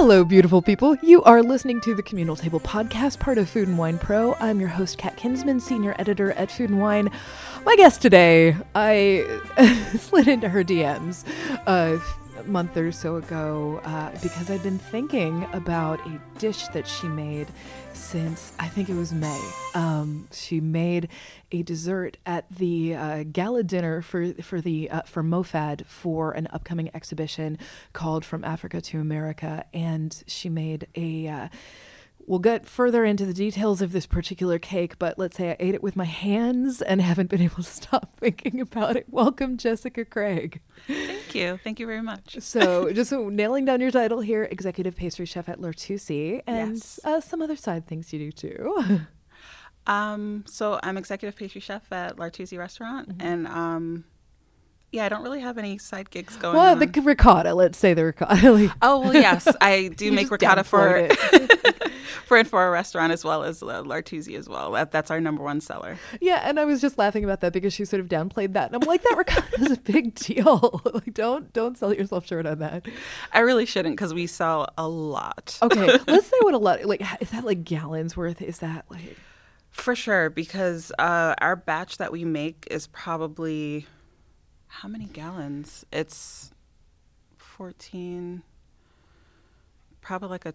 Hello, beautiful people. You are listening to the Communal Table Podcast, part of Food and Wine Pro. I'm your host, Kat Kinsman, senior editor at Food and Wine. My guest today, I slid into her DMs a uh, month or so ago uh, because I'd been thinking about a dish that she made since I think it was May. Um, she made a dessert at the uh, gala dinner for for the uh, for MOFAD for an upcoming exhibition called From Africa to America, and she made a. We'll get further into the details of this particular cake, but let's say I ate it with my hands and haven't been able to stop thinking about it. Welcome, Jessica Craig. Thank you. Thank you very much. So, just so nailing down your title here, executive pastry chef at L'Artusi, and Yes. uh, some other side things you do too. Um, so I'm executive pastry chef at L'Artusi Restaurant, and um, yeah, I don't really have any side gigs going well, on. Well, the ricotta, let's say the ricotta. oh well, yes, I do make ricotta for for for a restaurant as well as uh, L'Artusi as well. That, that's our number one seller. Yeah, and I was just laughing about that because she sort of downplayed that, and I'm like, that ricotta is a big deal. like, don't don't sell yourself short on that. I really shouldn't because we sell a lot. Okay, let's say what a lot like is that like gallons worth? Is that like For sure, because uh, our batch that we make is probably how many gallons? It's 14, probably like a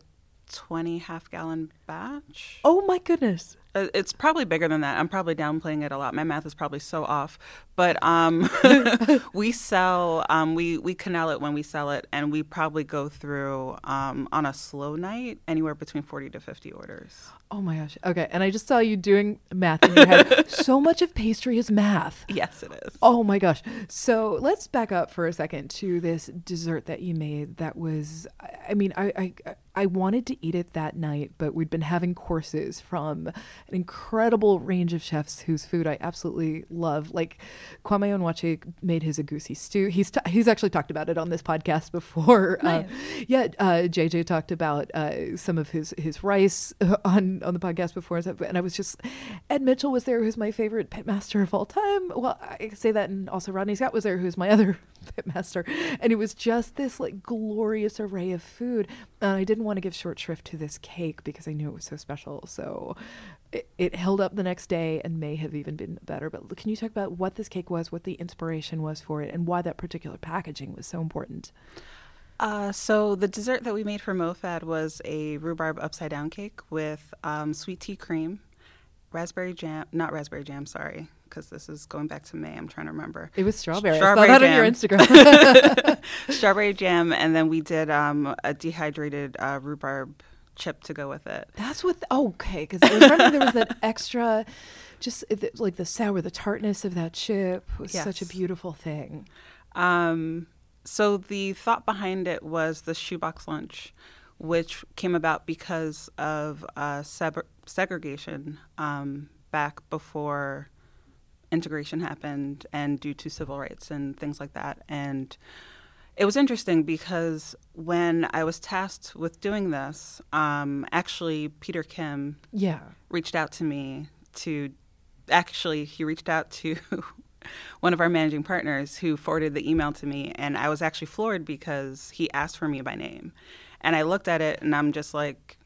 20 half gallon batch. oh my goodness? Uh, It's probably bigger than that. I'm probably downplaying it a lot. My math is probably so off. But um, we sell, um, we, we quenelle it when we sell it, and we probably go through um, on a slow night anywhere between 40 to 50 orders. Oh my gosh. Okay, and I just saw you doing math in your head. so much of pastry is math. Yes, it is. Oh my gosh. So let's back up for a second to this dessert that you made that was I- I mean, I I I wanted to eat it that night, but we'd been having courses from an incredible range of chefs whose food I absolutely love. Like Kwame Onwuachi made his egusi stew. He's t- he's actually talked about it on this podcast before. Uh, yeah, uh, JJ talked about uh, some of his his rice on on the podcast before, and I was just Ed Mitchell was there, who's my favorite pitmaster of all time. Well, I say that, and also Rodney Scott was there, who's my other pitmaster, and it was just this like glorious array of food. And I didn't want to give short shrift to this cake because I knew it was so special. So it, it held up the next day and may have even been better. But can you talk about what this cake was, what the inspiration was for it, and why that particular packaging was so important? Uh, so the dessert that we made for MoFad was a rhubarb upside down cake with um, sweet tea cream, raspberry jam, not raspberry jam, sorry, because this is going back to May. I'm trying to remember. It was strawberry. Strawberry I saw that on your jam. Instagram. Strawberry jam, and then we did um, a dehydrated uh, rhubarb chip to go with it. That's what. oh, okay, because I remember there was that extra, just like the sour, the tartness of that chip was such a beautiful thing. Um, so the thought behind it was the shoebox lunch, which came about because of uh, seg- segregation um, back before integration happened and due to civil rights and things like that. And it was interesting because when I was tasked with doing this, um, actually Peter Kim Yeah. reached out to me to actually he reached out to one of our managing partners who forwarded the email to me and I was actually floored because he asked for me by name. And I looked at it and I'm just like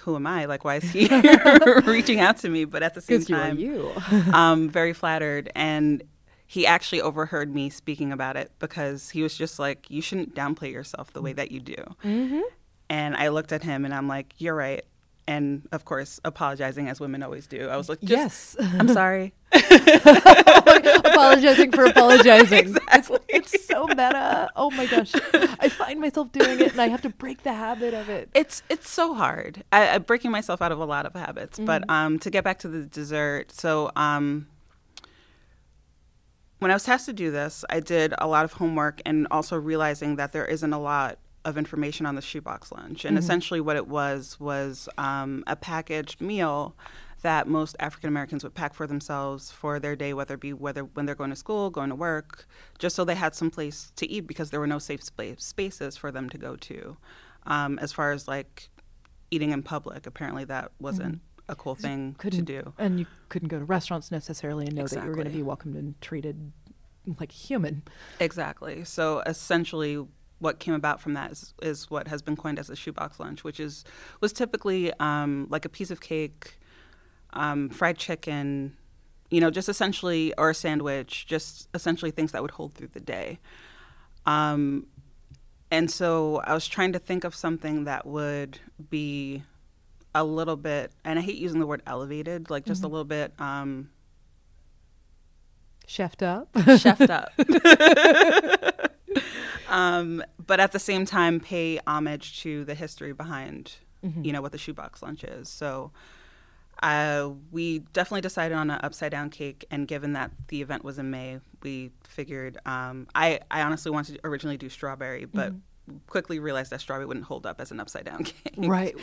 who am I? Like why is he reaching out to me? But at the same Because you are time you. um, very flattered. And he actually overheard me speaking about it because he was just like, you shouldn't downplay yourself the way that you do. mm-hmm. And I looked at him and I'm like, you're right. And of course, apologizing as women always do. I was like, Yes. I'm sorry. apologizing for apologizing. It's, it's so meta. Oh my gosh. I find myself doing it and I have to break the habit of it. It's it's so hard. I, I'm breaking myself out of a lot of habits. But um, to get back to the dessert, so um, when I was tasked to do this, I did a lot of homework and also realizing that there isn't a lot of information on the shoebox lunch. And essentially, what it was was um, a packaged meal that most African Americans would pack for themselves for their day, whether it be whether when they're going to school, going to work, just so they had some place to eat because there were no safe spa- spaces for them to go to. Um, as far as like eating in public, apparently that wasn't a cool thing to do. And you couldn't go to restaurants necessarily and know that you were going to be welcomed and treated like a human. Exactly. So essentially, what came about from that is, is what has been coined as a shoebox lunch, which is was typically um, like a piece of cake, um, fried chicken, you know, just essentially or a sandwich, just essentially things that would hold through the day. Um, and so I was trying to think of something that would be a little bit, and I hate using the word elevated, like just Mhm. a little bit um, Chefed up. chefed up. um, but at the same time, pay homage to the history behind, Mhm. you know, what the shoebox lunch is. So uh, we definitely decided on an upside down cake, and given that the event was in May, we figured. Um, I I honestly wanted to originally do strawberry, but quickly realized that strawberry wouldn't hold up as an upside down cake. Right.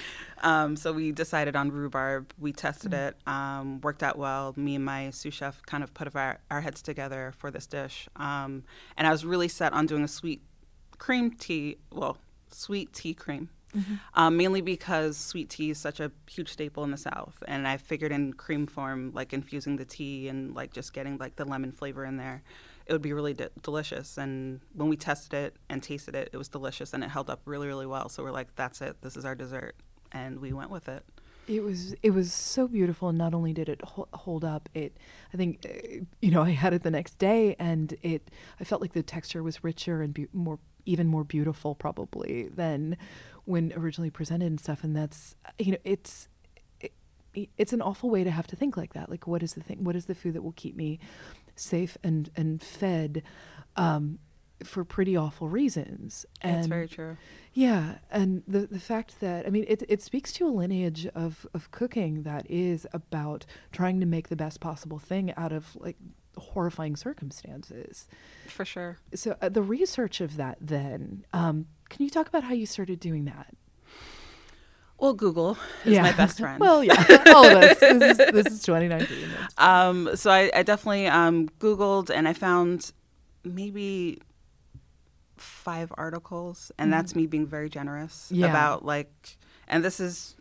Um, so we decided on rhubarb. We tested it, um, worked out well. Me and my sous chef kind of put our, our heads together for this dish. Um, and I was really set on doing a sweet cream tea, well, sweet tea cream. Um, mainly because sweet tea is such a huge staple in the South, and I figured in cream form, like infusing the tea and like just getting like the lemon flavor in there, it would be really de- delicious. And when we tested it and tasted it, it was delicious, and it held up really, really well. So we're like, that's it. This is our dessert, and we went with it. It was it was so beautiful. and Not only did it ho- hold up, it I think uh, you know I had it the next day, and it I felt like the texture was richer and be- more even more beautiful probably than when originally presented and stuff. And that's you know it's it, it's an awful way to have to think like that. Like what is the thing? What is the food that will keep me safe and and fed? Um, for pretty awful reasons. That's very true. yeah, and the the fact that I mean it it speaks to a lineage of of cooking that is about trying to make the best possible thing out of like horrifying circumstances. For sure. So uh, the research of that then, um, can you talk about how you started doing that? Well, Google is my best friend. well, yeah, all of us. This is, this is 2019. Um, so I, I definitely um, Googled and I found maybe five articles, and that's me being very generous Mm-hmm. Yeah. about like, and this is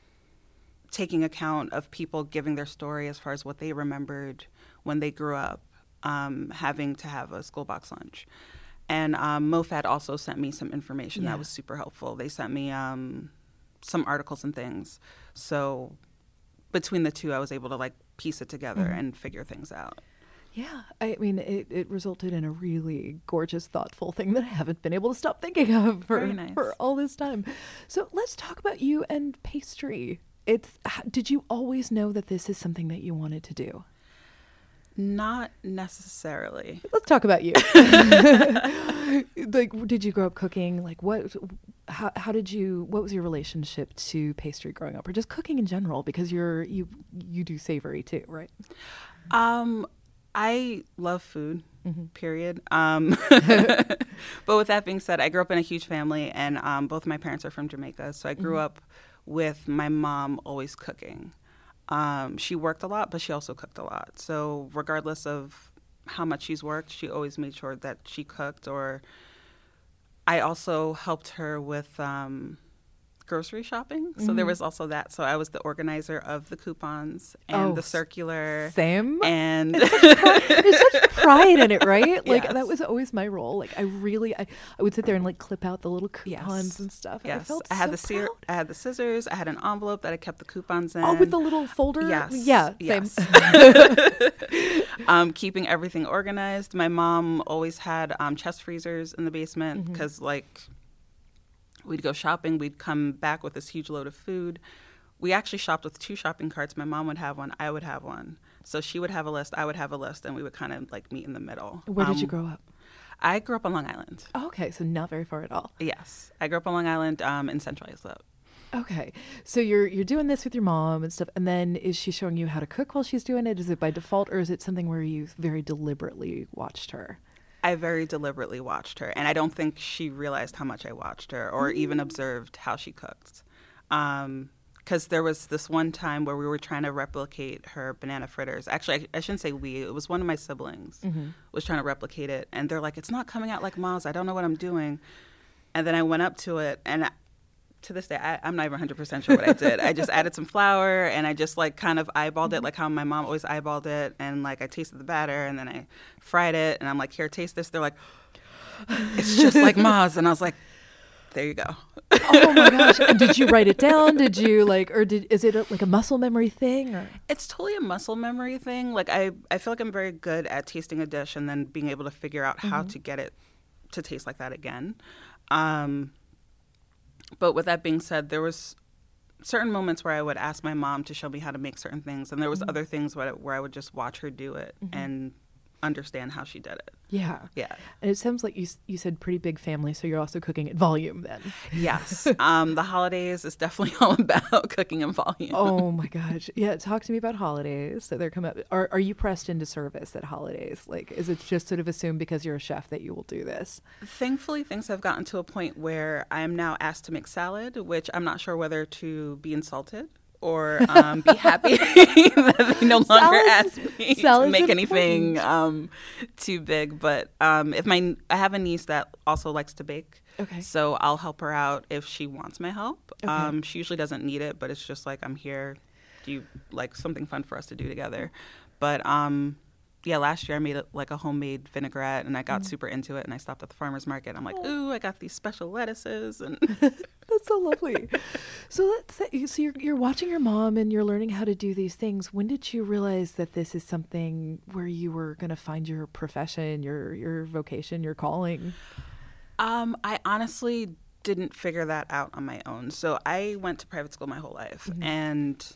taking account of people giving their story as far as what they remembered when they grew up um, having to have a school box lunch. And um, MoFad also sent me some information Yeah. that was super helpful. They sent me um, some articles and things. So between the two, I was able to like piece it together Mhm. and figure things out. Yeah, I mean, it, it resulted in a really gorgeous, thoughtful thing that I haven't been able to stop thinking of for, nice. for all this time. So let's talk about you and pastry. It's did you always know that this is something that you wanted to do? Not necessarily. Let's talk about you. like, did you grow up cooking? Like, what? How, how did you? What was your relationship to pastry growing up, or just cooking in general? Because you're you you do savory too, right? Um, I love food. Mhm. Period. Um, but with that being said, I grew up in a huge family, and um, both my parents are from Jamaica. So I grew Mhm. up with my mom always cooking. Um, she worked a lot, but she also cooked a lot. So regardless of how much she's worked, she always made sure that she cooked. Or I also helped her with um, grocery shopping. So there Mhm. was also that. So I was the organizer of the coupons and Oh, the circular Same. and There's such pride in it, right? Like Yes. that was always my role. Like I really, I, I would sit there and like clip out the little coupons Yes. and stuff. and I yes, felt I had so the sear-. I had the scissors. I had an envelope that I kept the coupons in. Oh, with the little folder. yes, Yeah. Same. yes. um, keeping everything organized. My mom always had um, chest freezers in the basement because, like, we'd go shopping. We'd come back with this huge load of food. We actually shopped with two shopping carts. My mom would have one. I would have one. So she would have a list. I would have a list, and we would kind of like meet in the middle. Where did you Um, grow up? I grew up on Long Island. Oh, okay, so not very far at all. Yes, I grew up on Long Island um, in Central Islip. Okay, so you're you're doing this with your mom and stuff, and then is she showing you how to cook while she's doing it? Is it by default, or is it something where you very deliberately watched her? I very deliberately watched her, and I don't think she realized how much I watched her or even mm. observed how she cooked. Um, because there was this one time where we were trying to replicate her banana fritters. Actually, I, I shouldn't say we. It was one of my siblings mm-hmm. was trying to replicate it, and they're like, "It's not coming out like Mom's. I don't know what I'm doing." And then I went up to it, and I, to this day, I, I'm not even 100 percent sure what I did. I just added some flour, and I just like kind of eyeballed it, like how my mom always eyeballed it, and like I tasted the batter, and then I fried it, and I'm like, "Here, taste this." They're like, "It's just like Ma's," and I was like, there you go. oh my gosh! And did you write it down? Did you like, or did is it a, like a muscle memory thing? Or It's totally a muscle memory thing. Like I, I feel like I'm very good at tasting a dish and then being able to figure out how to get it to taste like that again. Um, but with that being said, there was certain moments where I would ask my mom to show me how to make certain things, and there was mm-hmm. other things where, where I would just watch her do it mm-hmm. and understand how she did it. yeah, Yeah. and it sounds like you you said pretty big family, so you're also cooking at volume then. Yes. um, the holidays is definitely all about cooking and volume. oh my gosh! Yeah, talk to me about holidays. So they're coming up. Are are you pressed into service at holidays? Like, is it just sort of assumed because you're a chef that you will do this? Thankfully, things have gotten to a point where I am now asked to make salad, which I'm not sure whether to be insulted or um, be happy that they no longer ask me to make anything um, too big. But um, if my I have a niece that also likes to bake, Okay. so I'll help her out if she wants my help. Okay. Um, she usually doesn't need it, but it's just like I'm here. Do you like something fun for us to do together? But um, yeah, last year I made a, like a homemade vinaigrette, and I got super into it. And I stopped at the farmers market. I'm like, ooh, I got these special lettuces, and That's so lovely. so let's say, so you're you're watching your mom and you're learning how to do these things. When did you realize that this is something where you were going to find your profession, your your vocation, your calling? Um, I honestly didn't figure that out on my own. So I went to private school my whole life, and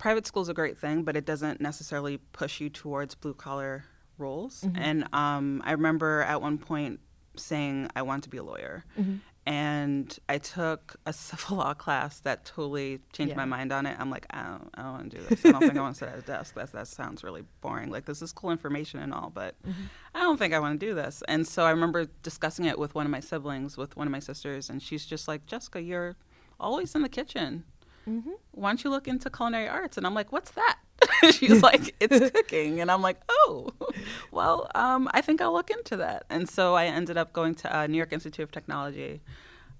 private school is a great thing, but it doesn't necessarily push you towards blue collar roles. Mm-hmm. And um, I remember at one point saying I want to be a lawyer. Mm-hmm. And I took a civil law class that totally changed my mind on it. I'm like, I don't, I don't want to do this. I don't think I want to sit at a desk. That that sounds really boring. Like this is cool information and all, but mm-hmm. I don't think I want to do this. And so I remember discussing it with one of my siblings, with one of my sisters, and she's just like, Jessica, you're always in the kitchen. Why don't you look into culinary arts? And I'm like, what's that? she's like, it's cooking. And I'm like, oh, well, um, I think I'll look into that. And so I ended up going to uh, New York Institute of Technology.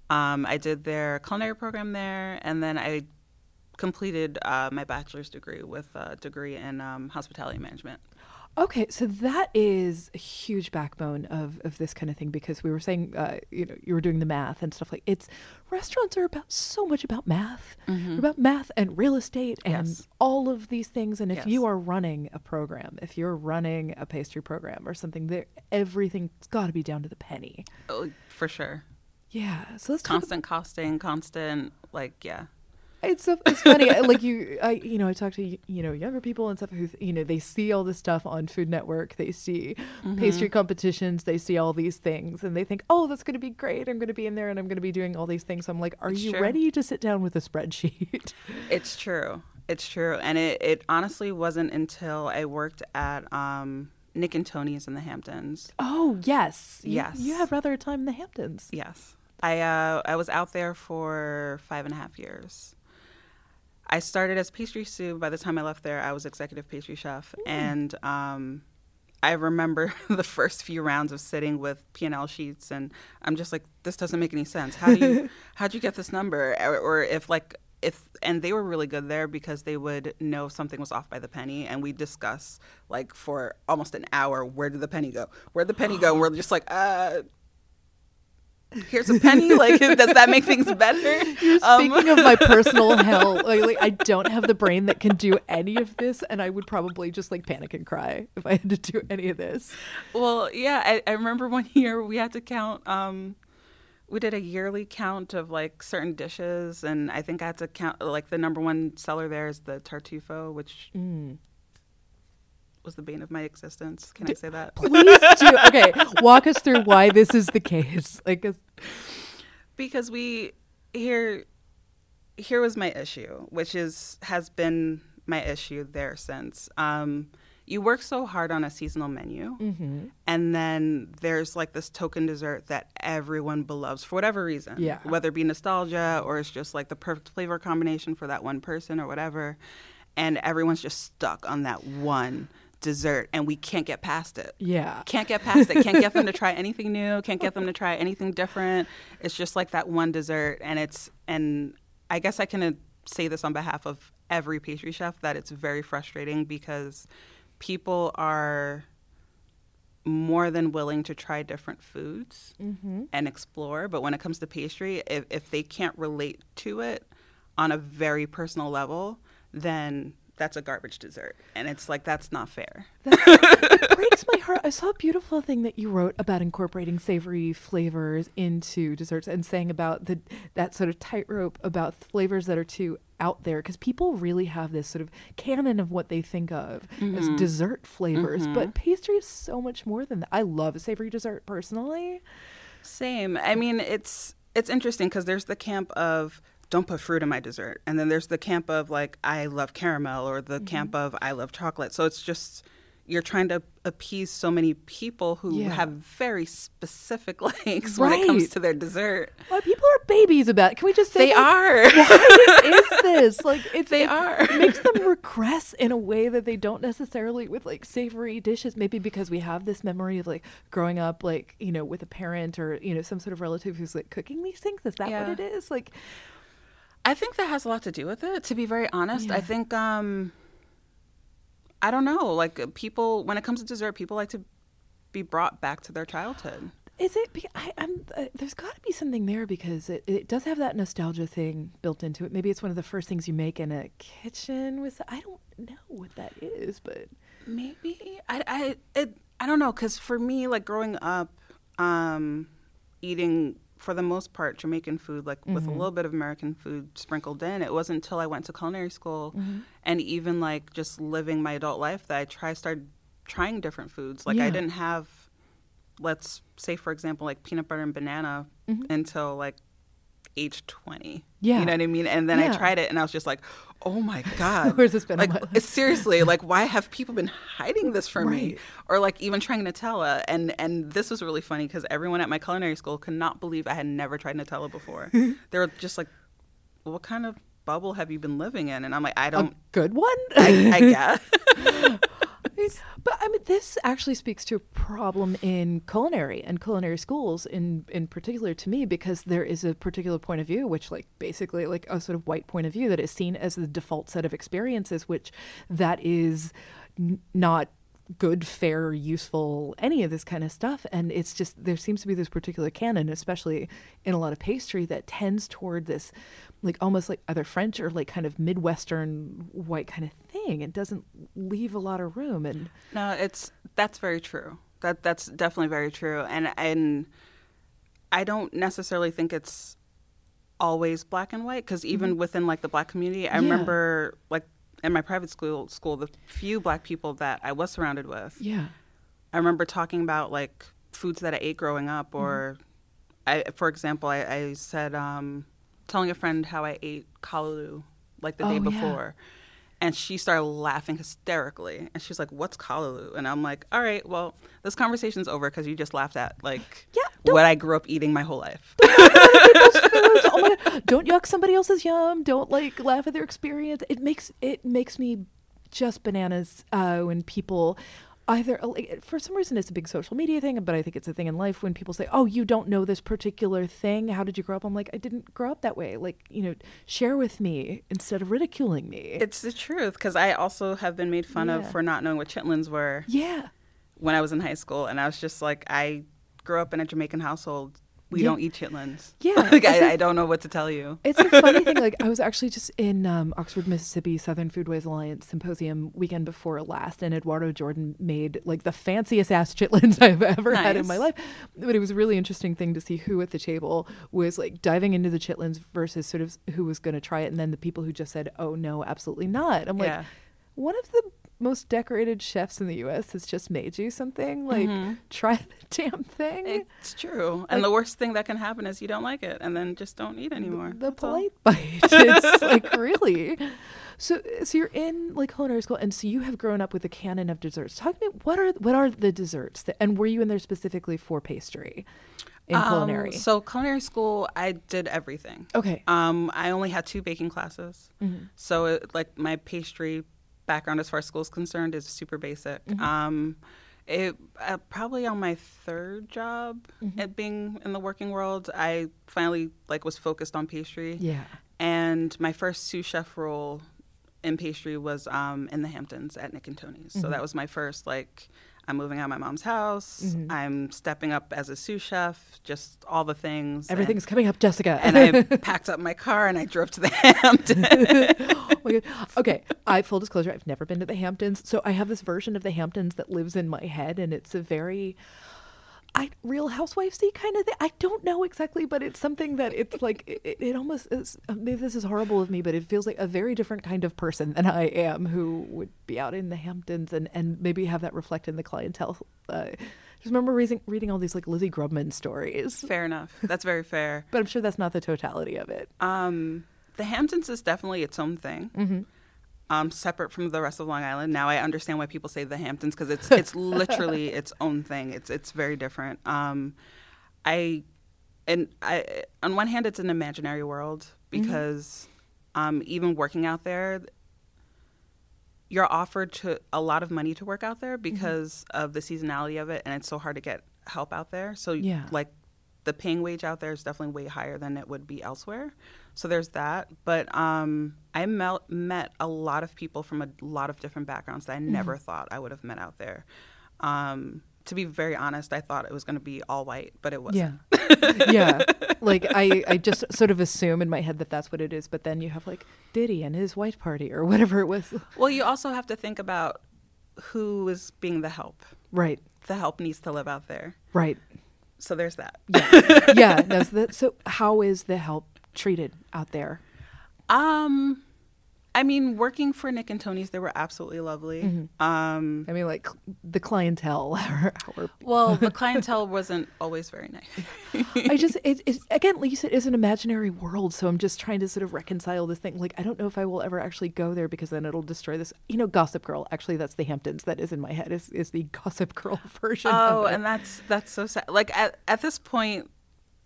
Um, I did their culinary program there, and then I completed uh, my bachelor's degree with a degree in um, hospitality management. Okay, so that is a huge backbone of, of this kind of thing because we were saying, uh, you know, you were doing the math and stuff like it's restaurants are about so much about math, They're about math and real estate and Yes. all of these things. And if you are running a program, if you're running a pastry program or something, there everything's got to be down to the penny. Oh, for sure. Yeah, so let's Constant costing, constant, like, yeah. It's so it's funny. Like you, I you know I talk to you know younger people and stuff who you know they see all this stuff on Food Network. They see pastry competitions. They see all these things and they think, oh, that's going to be great. I'm going to be in there and I'm going to be doing all these things. I'm like, are It's you true. ready to sit down with a spreadsheet? It's true. It's true. And it, it honestly wasn't until I worked at um, Nick and Toni's in the Hamptons. oh yes, Yes. You had rather a time in the Hamptons. Yes. I, uh, I was out there for five and a half years. I started as pastry sous. By the time I left there, I was executive pastry chef. And um, I remember the first few rounds of sitting with P&L sheets, and I'm just like, this doesn't make any sense. How do you, how'd you get this number? Or, or if like, if and they were really good there because they would know if something was off by the penny, and we discuss like for almost an hour, where did the penny go? Where'd the penny go? And we're just like, uh, here's a penny. Like, does that make things better? You're Um, speaking of my personal hell. Like, like, I don't have the brain that can do any of this, and I would probably just like panic and cry if I had to do any of this. Well, yeah, I, I remember one year we had to count. Um, we did a yearly count of like certain dishes, and I think I had to count like the number one seller there is the tartufo, which Mm. Was the bane of my existence. Can I say that? Please do. Okay, walk us through why this is the case. Like, because we here here was my issue which is has been my issue there since um you work so hard on a seasonal menu Mm-hmm. and then there's like this token dessert that everyone beloves for whatever reason Yeah. whether it be nostalgia or it's just like the perfect flavor combination for that one person or whatever and everyone's just stuck on that one dessert and we can't get past it yeah. can't get past it. Can't get them to try anything new. Can't get them to try anything different. It's just like that one dessert, and it's and I guess I can uh, say this on behalf of every pastry chef that it's very frustrating because people are more than willing to try different foods Mm-hmm. and explore. But when it comes to pastry, if, if they can't relate to it on a very personal level, then that's a garbage dessert. And it's like, that's not fair. it breaks my heart. I saw a beautiful thing that you wrote about incorporating savory flavors into desserts and saying about the that sort of tightrope about flavors that are too out there because people really have this sort of canon of what they think of as mm-hmm. dessert flavors, but mm-hmm. pastry is so much more than that. I love a savory dessert personally. Same. I mean, it's it's interesting because there's the camp of don't put fruit in my dessert, and then there's the camp of like I love caramel, or the camp mm-hmm. of I love chocolate. So it's just you're trying to appease so many people who Yeah. have very specific likes when it comes to their dessert. Why people are babies about it. Can we just say They that? are. Why is this? Like it's They it are. makes them regress in a way that they don't necessarily with like savory dishes. Maybe because we have this memory of like growing up, like you know, with a parent or you know some sort of relative who's like cooking these things. Is that Yeah. what it is? Like, I think that has a lot to do with it. To be very honest, Yeah. I think um, I don't know. Like uh, people, when it comes to dessert, people like to be brought back to their childhood. is it? be- I, I'm. Uh, there's got to be something there because it, it does have that nostalgia thing built into it. Maybe it's one of the first things you make in a kitchen with. I don't know what that is, but Maybe I I it, I don't know because for me, like growing up, um, eating for the most part Jamaican food, like with a mm-hmm. little bit of American food sprinkled in. It wasn't until I went to culinary school mm-hmm. and even like just living my adult life that I try started trying different foods. Like Yeah. I didn't have, let's say for example, like peanut butter and banana mm-hmm. until like age 20 Yeah. you know what i mean? And then Yeah. i tried it and i was just like oh my god. Where's this been like uh, seriously like why have people been hiding this from me? Or like even trying nutella. And and this was really funny because everyone at my culinary school could not believe i had never tried nutella before. They were just like what kind of bubble have you been living in? And i'm like I don't good one. I, I guess But I mean, this actually speaks to a problem in culinary and culinary schools, in in particular to me, because there is a particular point of view, which, like, basically, like a sort of white point of view that is seen as the default set of experiences, which that is n- not good, fair, useful, any of this kind of stuff. And it's just there seems to be this particular canon, especially in a lot of pastry, that tends toward this, like almost like either French or like kind of Midwestern white kind of thing. It doesn't leave a lot of room. And No, it's that's very true. That that's definitely very true. And and I don't necessarily think it's always black and white because even within like the black community, I Mm-hmm. Yeah. remember like in my private school school the few black people that I was surrounded with. yeah, I remember talking about like foods that I ate growing up, or I, for example, I, I said um, telling a friend how I ate kalaloo like the Oh, day yeah. before, and she started laughing hysterically, and she's like, "What's kalaloo?" And I'm like, "All right, well, this conversation's over because you just laughed at like Yeah, what I grew up eating my whole life." Oh my god! Don't yuck somebody else's yum. Don't like laugh at their experience. It makes it makes me just bananas uh, when people either uh, like, for some reason it's a big social media thing, but I think it's a thing in life when people say, "Oh, you don't know this particular thing. How did you grow up?" I'm like, I didn't grow up that way. Like you know, share with me instead of ridiculing me. it's the truth because I also have been made fun Yeah. of for not knowing what chitlins were. yeah. when I was in high school, and I was just like, I grew up in a Jamaican household. We Yeah. don't eat chitlins. Yeah, like I, don't know what to tell you. It's a funny thing. Like I was actually just in um, Oxford, Mississippi Southern Foodways Alliance symposium weekend before last, and Eduardo Jordan made like the fanciest ass chitlins I've ever had in my life. But it was a really interesting thing to see who at the table was like diving into the chitlins versus sort of who was going to try it, and then the people who just said, "Oh no, absolutely not." I'm like, Yeah. one of the most decorated chefs in the U.S. has just made you something. Like, try the damn thing. It's true. And the worst thing that can happen is you don't like it, and then just don't eat anymore. the all. polite bite. It's like really. So, so you're in like culinary school, and so you have grown up with a canon of desserts. Talk to me. What are what are the desserts, that, and were you in there specifically for pastry in Um, culinary? so culinary school, I did everything. okay. Um, I only had two baking classes, Mm-hmm. so it, like my pastry background as far as school is concerned is super basic. Mm-hmm. Um, it uh, probably on my third job Mm-hmm. at being in the working world, I finally like was focused on pastry. Yeah. And my first sous chef role in pastry was um, in the Hamptons at Nick and Toni's. So that was my first like I'm moving out of my mom's house. Mm-hmm. I'm stepping up as a sous chef, just all the things. and- Everything's coming up, Jessica. and I packed up my car and I drove to the Hamptons. Oh. Okay, I full disclosure, I've never been to the Hamptons, so I have this version of the Hamptons that lives in my head, and it's a very I Real Housewivesy kind of thing. I don't know exactly, but it's something that it's like it, it almost is. Maybe this is horrible of me, but it feels like a very different kind of person than I am, who would be out in the Hamptons and and maybe have that reflect in the clientele. Uh, just remember reading reading all these like Lizzie Grubman stories, fair enough. That's very fair. but I'm sure that's not the totality of it. Um, the Hamptons is definitely its own thing. Mm-hmm. Um, separate from the rest of Long Island. Now I understand why people say the Hamptons because it's it's literally its own thing. It's it's very different. Um, I and I on one hand it's an imaginary world because um, even working out there, you're offered to a lot of money to work out there because of the seasonality of it, and it's so hard to get help out there. So Yeah. like the paying wage out there is definitely way higher than it would be elsewhere. So there's that. But um, I met, met a lot of people from a lot of different backgrounds that I never thought I would have met out there. Um, to be very honest, I thought it was going to be all white, but it wasn't. Yeah. yeah. Like I, I just sort of assume in my head that that's what it is, but then you have like Diddy and his white party or whatever it was. Well, you also have to think about who is being the help. Right. The help needs to live out there. Right. So there's that. Yeah. yeah. No, so, that, so how is the help treated out there? Um, I mean, working for Nick and Toni's, they were absolutely lovely. Um, I mean, like the clientele. Or, well, the clientele wasn't always very nice. I just, it, it's again, like you said, it's an imaginary world. So I'm just trying to sort of reconcile this thing. Like, I don't know if I will ever actually go there because then it'll destroy this. You know, Gossip Girl. Actually, that's the Hamptons. That is in my head. Is is the Gossip Girl version? Oh, it. and that's that's so sad. Like at at this point,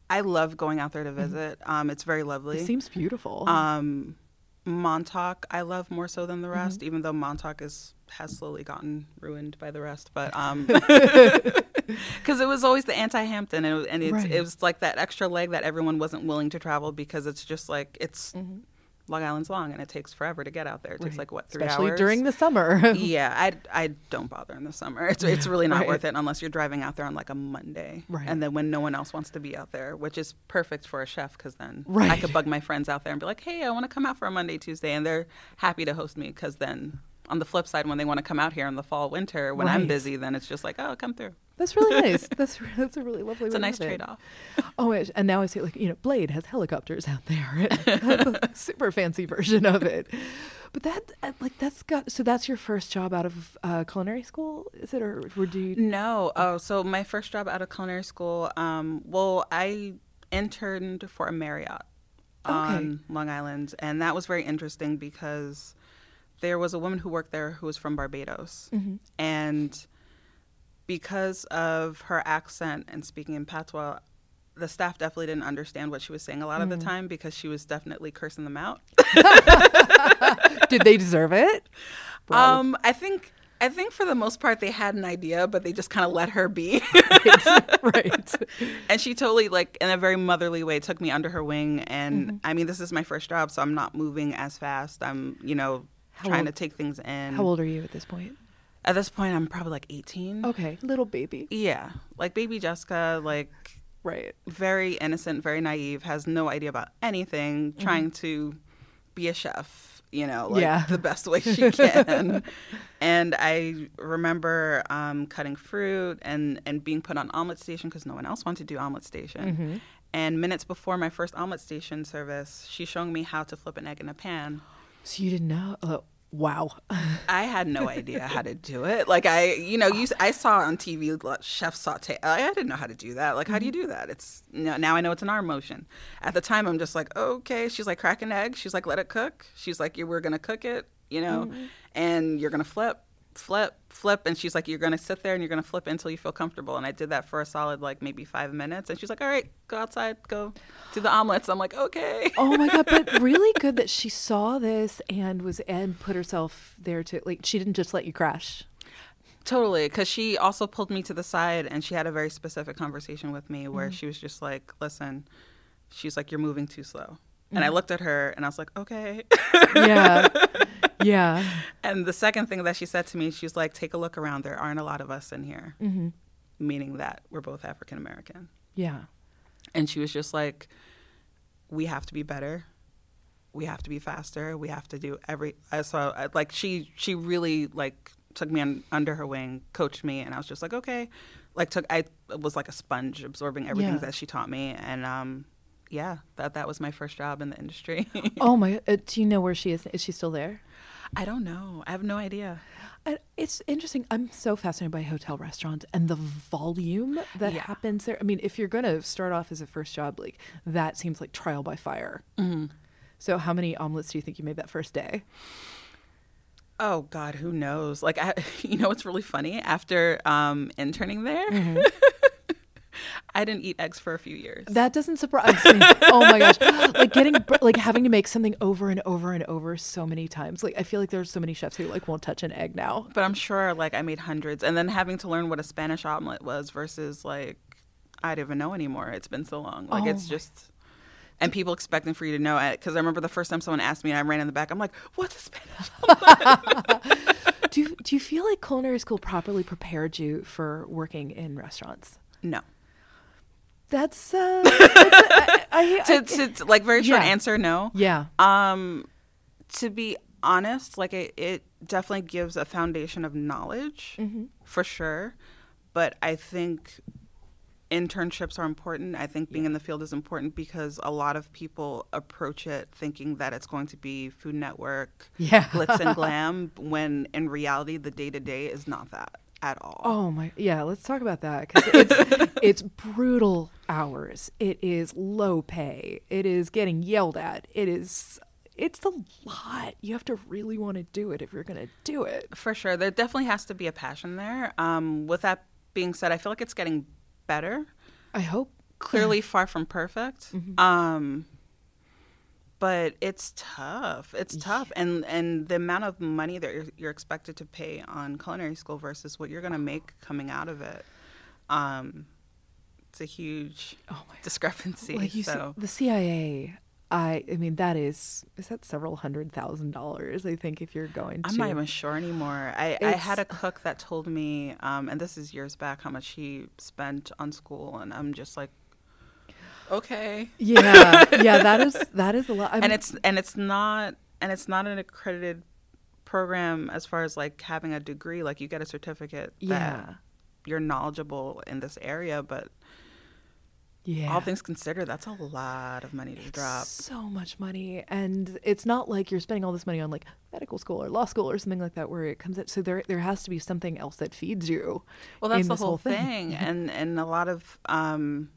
I love going out there to visit. Um, it's very lovely. it seems beautiful. um, Montauk, I love more so than the rest, even though Montauk is has slowly gotten ruined by the rest. But um, because it was always the anti-Hampton, and, it and it's, Right. it was like that extra leg that everyone wasn't willing to travel because it's just like it's Long Island's long, and it takes forever to get out there. It takes Right. like what three especially hours during the summer. yeah, I I don't bother in the summer. It's it's really not Right. worth it unless you're driving out there on like a Monday, Right. and then when no one else wants to be out there, which is perfect for a chef because then right. I could bug my friends out there and be like, hey, I want to come out for a Monday, Tuesday, and they're happy to host me because then. On the flip side, when they want to come out here in the fall, winter, when I'm busy, then it's just like, oh, come through. That's really nice. That's that's a really lovely. It's a nice trade off. Oh, it- and now I see like you know, Blade has helicopters out there, super fancy version of it. But that uh, like that's got so that's your first job out of uh, culinary school, is it, or were you? No. Oh, so my first job out of culinary school, um, well, I interned for a Marriott on Long Island, and that was very interesting because there was a woman who worked there who was from Barbados, and because of her accent and speaking in patois. The staff definitely didn't understand what she was saying a lot of the time because she was definitely cursing them out. Did they deserve it? Um, I think I think for the most part they had an idea, but they just kind of let her be. right. and she totally like in a very motherly way took me under her wing and Mm-hmm. i mean this is my first job so i'm not moving as fast i'm you know How trying old- to take things in How old are you at this point? At this point i'm probably like 18 Okay, little baby. yeah like baby jessica like Right. very innocent very naive has no idea about anything Mm-hmm. trying to be a chef you know like Yeah. the best way she can and i remember um, cutting fruit and and being put on omelet station because no one else wanted to do omelet station Mm-hmm. and minutes before my first omelet station service she's showing me how to flip an egg in a pan So you didn't know? Oh, wow. I had no idea how to do it. Like I, you know, you, I saw on TV like, chef saute. I, I didn't know how to do that. Like, how do you mm-hmm. do that? It's you now I know it's an arm motion. At the time, I'm just like, okay. She's like, crack an egg. She's like, let it cook. She's like, you we're gonna cook it, you know, mm-hmm. and you're gonna flip, flip, flip. And she's like, you're gonna sit there and you're gonna flip until you feel comfortable. And I did that for a solid like maybe five minutes. And she's like, all right, go outside, go do the omelets. I'm like, okay. oh my god! But really good that she saw this and was and put herself there to like. She didn't just let you crash. Totally, because she also pulled me to the side and she had a very specific conversation with me where mm. she was just like, "Listen," she's like, "You're moving too slow," and I looked at her and I was like, "Okay." yeah yeah. And the second thing that she said to me, she was like, "Take a look around. There aren't a lot of us in here," hmm meaning that we're both African American. Yeah. And she was just like, "We have to be better. We have to be faster. We have to do every." I saw like she she really like took me un, under her wing, coached me, and I was just like, okay, like took I was like a sponge absorbing everything Yeah. that she taught me, and um, yeah, that that was my first job in the industry. Oh my! Uh, do you know where she is? Is she still there? I don't know. I have no idea. I, it's interesting. I'm so fascinated by hotel restaurants and the volume that Yeah. happens there. I mean, if you're going to start off as a first job, like that seems like trial by fire. Mm-hmm. So, how many omelets do you think you made that first day? Oh God, who knows? Like, I, you know, what's really funny? After um, interning there, Mm-hmm. I didn't eat eggs for a few years. That doesn't surprise me. oh my gosh! Like getting like having to make something over and over and over so many times. Like I feel like there's so many chefs who like won't touch an egg now. but I'm sure, like, I made hundreds, and then having to learn what a Spanish omelet was versus like I don't even know anymore. It's been so long. Like, Oh it's just. And people expecting for you to know uh, it because I remember the first time someone asked me, and I ran in the back. I'm like, "What's a Spanish?" Omelet? Do you, do you feel like culinary school properly prepared you for working in restaurants? No. That's uh, that's, I, I, I- To, to, like very short Yeah. answer, no. yeah. Um, to be honest, like it, it definitely gives a foundation of knowledge Mm-hmm. for sure. But I think internships are important. I think being in the field is important because a lot of people approach it thinking that it's going to be Food Network, Yeah. glitz and glam, when in reality, the day to day is not that at all. Oh my, yeah. Let's talk about that because it's it's brutal hours. It is low pay. It is getting yelled at. It is. It's a lot. You have to really want to do it if you're going to do it. For sure. There definitely has to be a passion there. Um, with that being said, I feel like it's getting better. I hope. clearly far from perfect. Um, but it's tough. It's tough, and and the amount of money that you're, you're expected to pay on culinary school versus what you're going to make coming out of it, um, it's a huge Oh discrepancy. Like you so the CIA. I. I mean, that is is that several hundred thousand dollars. I think if you're going to. I'm not even sure anymore. I, I had a cook that told me, um, and this is years back, how much he spent on school, and I'm just like, okay. Yeah. Yeah. That is that is a lot. I and it's and it's not and it's not an accredited program as far as like having a degree like you get a certificate yeah. that you're knowledgeable in this area but Yeah. all things considered that's a lot of money to drop so much money and it's not like you're spending all this money on like medical school or law school or something like that where it comes in so there there has to be something else that feeds you well that's the this whole thing, and and a lot of um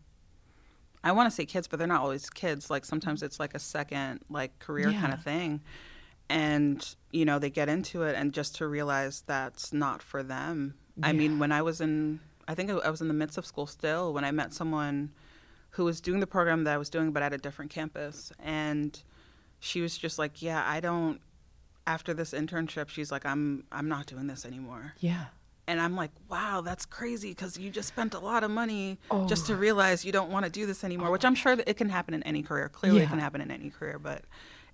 i want to say kids but they're not always kids. Like sometimes it's like a second like career kind of thing. And you know they get into it and just to realize that's not for them. I mean when i was in i think i was in the midst of school still when i met someone who was doing the program that i was doing but at a different campus. And she was just like yeah i don't after this internship she's like i'm i'm not doing this anymore. Yeah and i'm like wow that's crazy because you just spent a lot of money Oh. just to realize you don't want to do this anymore which i'm sure that it can happen in any career. Clearly it can happen in any career but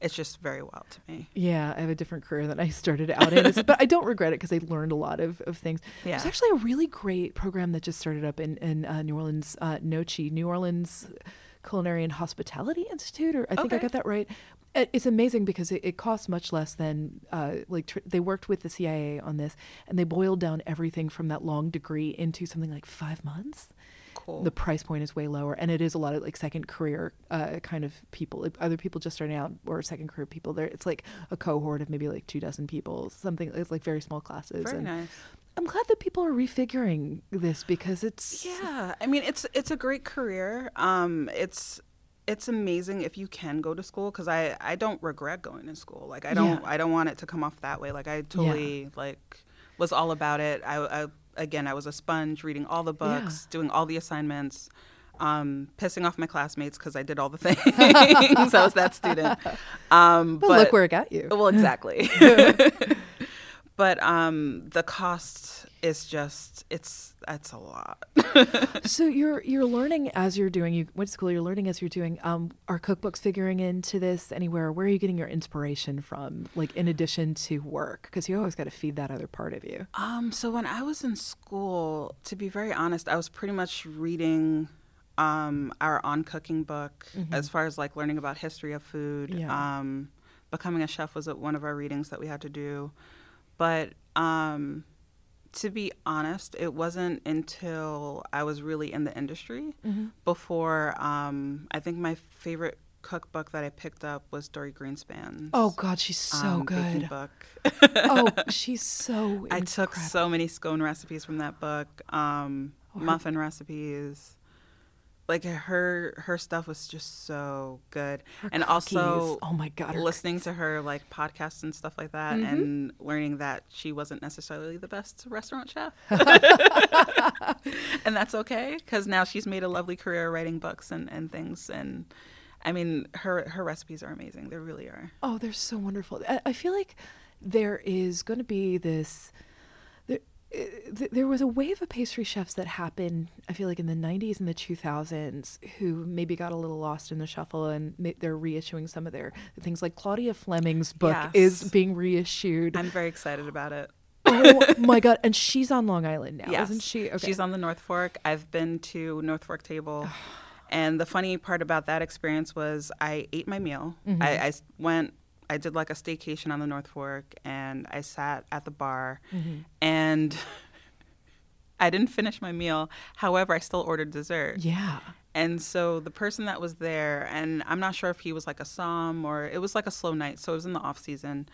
it's just very wild to me. Yeah i have a different career than i started out in. But i don't regret it because i learned a lot of, of things. There's Yeah. actually a really great program that just started up in, in uh, new orleans uh, nochi new orleans culinary and hospitality institute or i think i got that right. It's amazing because it, it costs much less than uh, like tr- they worked with the cia on this and they boiled down everything from that long degree into something like five months. Cool. The price point is way lower and it is a lot of like second career uh, kind of people. Like other people just starting out or second career people there it's like a cohort of maybe like two dozen people something it's like very small classes very and nice i'm glad that people are refiguring this because it's yeah i mean it's it's a great career um it's it's amazing if you can go to school because i i don't regret going to school like i don't Yeah. i don't want it to come off that way like i totally like was all about it i, I again i was a sponge reading all the Yeah. books doing all the assignments um, pissing off my classmates because I did all the things. I was that student. Um, but, but look where it got you well, exactly. but um, the cost is just it's it's a lot. so you're you're learning as you're doing. You went to school. You're learning as you're doing. Um, are cookbooks figuring into this anywhere? Where are you getting your inspiration from? Like in addition to work, because you always got to feed that other part of you. Um, so when I was in school, to be very honest, I was pretty much reading um, our on cooking book Mm-hmm. as far as like learning about history of food. Yeah. Um, becoming a chef was one of our readings that we had to do, but um, to be honest, it wasn't until I was really in the industry Mm-hmm. before um, I think my favorite cookbook that I picked up was Dorie Greenspan's. Oh God, she's so um, good. book. oh, she's so. I took so many scone recipes from that book, um, Oh, muffin recipes. Like her, her stuff was just so good, Her and cookies. also oh my God, listening to her like podcasts and stuff like that, Mhm. and learning that she wasn't necessarily the best restaurant chef, and that's okay because now she's made a lovely career writing books and, and things, and I mean her her recipes are amazing. They really are. Oh, they're so wonderful. I, I feel like there is going to be this. There, uh, th- there was a wave of pastry chefs that happened. I feel like in the '90s and the 2000s, who maybe got a little lost in the shuffle, and ma- they're reissuing some of their things. Like Claudia Fleming's book is being reissued. I'm very excited about it. oh my god! And she's on Long Island now, Yes. isn't she? Okay. She's on the North Fork. I've been to North Fork Table. and the funny part about that experience was I ate my meal. Mm-hmm. I, I went, I did like a staycation on the North Fork and I sat at the bar Mm-hmm. and I didn't finish my meal. However, I still ordered dessert. yeah. And so the person that was there, and I'm not sure if he was like a som or it was like a slow night, so it was in the off season.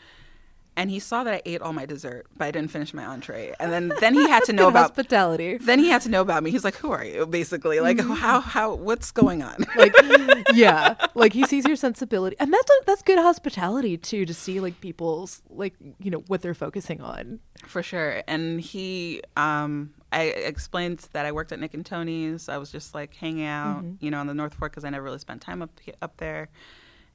And he saw that I ate all my dessert, but I didn't finish my entree. And then then he had to know about hospitality. then he had to know about me. He's like, "Who are you?" Basically, like, Mm-hmm. how how what's going on? like yeah like he sees your sensibility and that's that's good hospitality too to see like people's like you know what they're focusing on For sure. And he, um, I explained that I worked at Nick and Toni's. I was just like hanging out, Mm-hmm. you know, on the North Fork because I never really spent time up up there.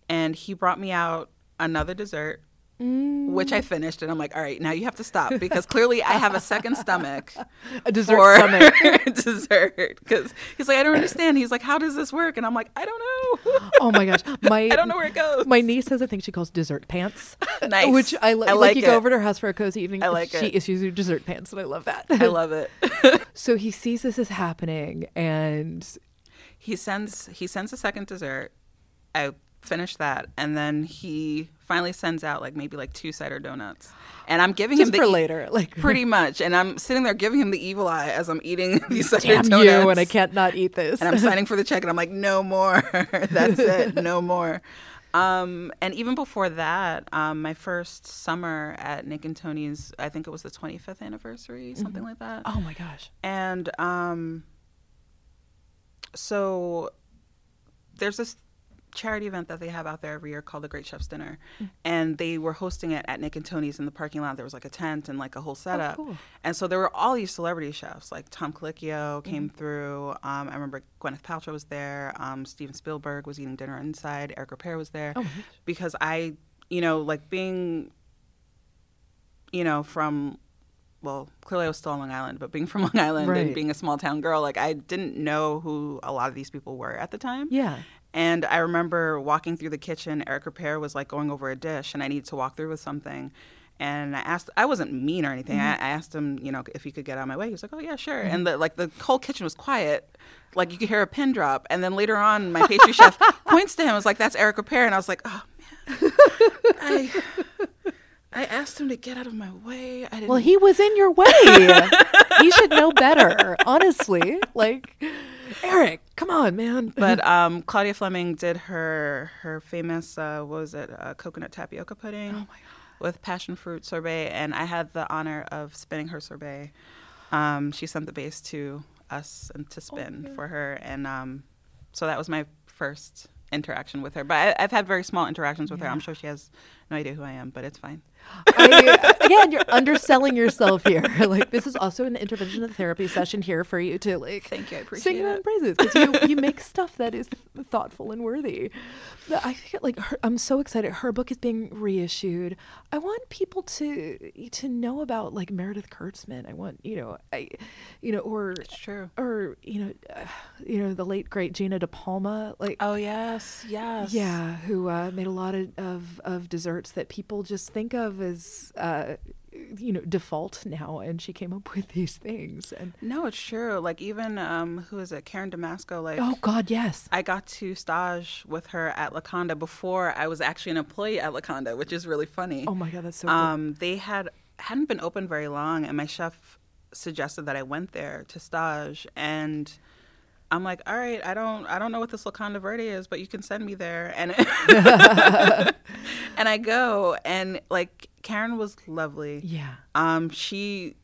And he brought me out another dessert. Mm. Which I finished, and I'm like, all right, now you have to stop because clearly I have a second stomach a dessert for stomach dessert. Because he's like, I don't understand. He's like, how does this work? And I'm like, I don't know. oh my gosh my I don't know where it goes. my niece has a thing she calls dessert pants Nice. which i, I like like you go over to her house for a cozy evening I like she it. issues you dessert pants and i love that I love it. so he sees this is happening and he sends he sends a second dessert. I finish that, and then he finally sends out like maybe like two cider donuts, and I'm giving just him the for later like pretty much, and I'm sitting there giving him the evil eye as I'm eating these cider damn donuts. you and i can't not eat this and I'm signing for the check, and I'm like, no more. That's it, no more. Um, and even before that, um, my first summer at Nick and Toni's, I think it was the 25th anniversary, something like that. oh my gosh And um, so there's this charity event that they have out there every year called the Great Chef's Dinner. And they were hosting it at Nick and Toni's in the parking lot. There was like a tent and like a whole setup. cool. And so there were all these celebrity chefs, like Tom Colicchio came through. Um, I remember Gwyneth Paltrow was there. Um, Steven Spielberg was eating dinner inside. Eric Ripert was there. Oh because I, you know, like being, you know, from well, clearly I was still on Long Island, but being from Long Island Right. and being a small town girl, like I didn't know who a lot of these people were at the time. yeah And I remember walking through the kitchen. Eric Ripert was like going over a dish, and I needed to walk through with something. And I asked, I wasn't mean or anything. Mm-hmm. I, I asked him, you know, if he could get out of my way. He was like, "Oh yeah, sure." Mm-hmm. And the like, the whole kitchen was quiet, like you could hear a pin drop. And then later on, my pastry chef points to him, and was like, "That's Eric Ripert," and I was like, "Oh man, I, I asked him to get out of my way. I didn't." Well, he was in your way. he should know better, honestly. Like, Eric, come on, man. but um, Claudia Fleming did her her famous uh, what was it uh, coconut tapioca pudding Oh with passion fruit sorbet, and I had the honor of spinning her sorbet. Um, she sent the base to us and to spin for her, and um, so that was my first interaction with her. But I, I've had very small interactions with her. I'm sure she has no idea who I am, but it's fine. I, again, you're underselling yourself here. Like this is also an intervention and therapy session here for you to like. Thank you, I Sing appreciate your own it. praises because you, you make stuff that is thoughtful and worthy. But I think like her, I'm so excited. Her book is being reissued. I want people to to know about like Meredith Kurtzman. I want you know I, you know or It's true. or you know uh, you know the late great Gina De Palma. Like Oh yes, yes. yeah, who uh, made a lot of, of, of desserts that people just think of as, uh, you know, default now. And she came up with these things. And No, it's true. Like even um, who is it? Karen DeMasco. Like oh God, yes. I got to stage with her at Locanda before I was actually an employee at Locanda, which is really funny. Oh my God, that's so cool. um, they had hadn't been open very long, and my chef suggested that I went there to stage, and I'm like, all right, I don't, I don't know what this Locanda Verde is, but you can send me there, and and I go, and like Karen was lovely. Yeah. Um, she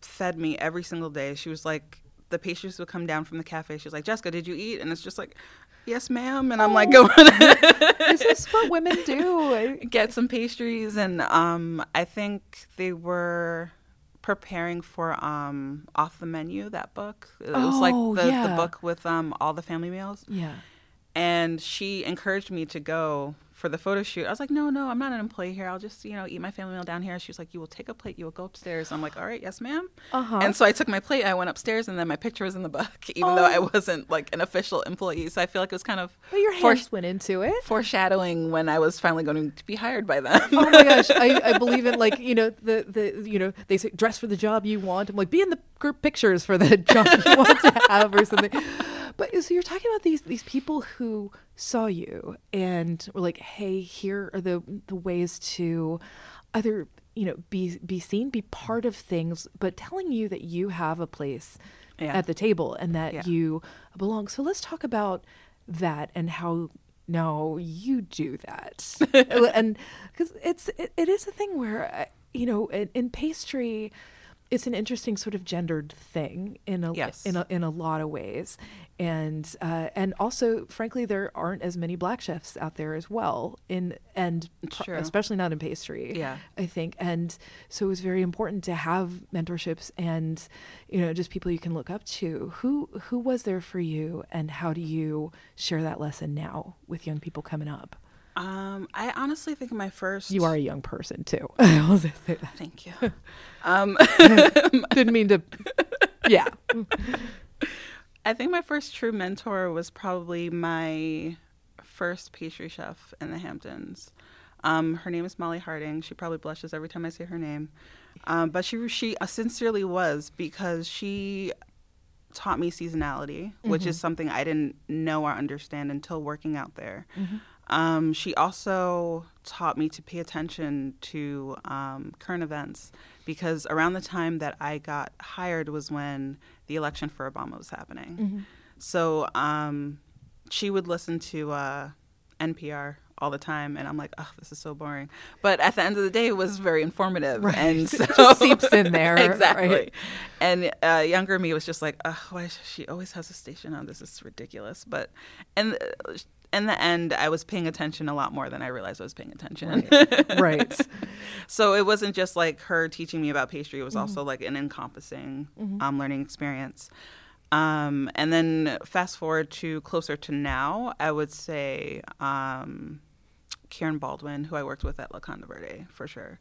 fed me every single day. She was like, the pastries would come down from the cafe. She was like, Jessica, did you eat? And it's just like, yes, ma'am. And I'm like, go Is this is what women do. get some pastries. And um, I think they were preparing for um, Off the Menu, that book. It was like Oh, the, the yeah. book with um, all the family meals. Yeah. And she encouraged me to go for the photo shoot. I was like, no, no, I'm not an employee here. I'll just, you know, eat my family meal down here. She was like, you will take a plate. You will go upstairs. I'm like, all right, yes, ma'am. Uh-huh. And so I took my plate. I went upstairs, and then my picture was in the book, even though I Oh. wasn't like an official employee. So I feel like it was kind of But your fore- went into it. foreshadowing when I was finally going to be hired by them. oh my gosh, I, I believe in like you know the the you know they say dress for the job you want. I'm like be in the group pictures for the job you want to have or something. But so you're talking about these these people who saw you and were like, hey, here are the the ways to either you know be be seen, be part of things, but telling you that you have a place Yeah. at the table and that Yeah. you belong. So let's talk about that and how no you do that and because it's it, it is a thing where uh, you know in, in pastry it's an interesting sort of gendered thing in a Yes. in a, in a lot of ways and uh, and also frankly there aren't as many black chefs out there as well in and especially not in pastry Yeah. I think. And so it was very important to have mentorships and, you know, just people you can look up to. Who who was there for you and how do you share that lesson now with young people coming up? Um, I honestly think my first. You are a young person too. I'll just say that. Thank you. um, Didn't mean to Yeah. I think my first true mentor was probably my first pastry chef in the Hamptons. Um, her name is Molly Harding. She probably blushes every time I say her name, um, but she she sincerely was because she taught me seasonality, which is something I didn't know or understand until working out there. Um, she also taught me to pay attention to um, current events because around the time that I got hired was when the election for Obama was happening. So um, she would listen to uh, NPR all the time, and I'm like, oh, this is so boring. But at the end of the day, it was very informative, Right. and It so just seeps in there, exactly. right? And uh, younger me was just like, oh, why she always has a station on? This is ridiculous. But and. the, in the end, I was paying attention a lot more than I realized I was paying attention. right. so it wasn't just like her teaching me about pastry; it was Mm-hmm. also like an encompassing um, learning experience. Um, and then fast forward to closer to now, I would say um, Kierin Baldwin, who I worked with at Locanda Verde, for sure.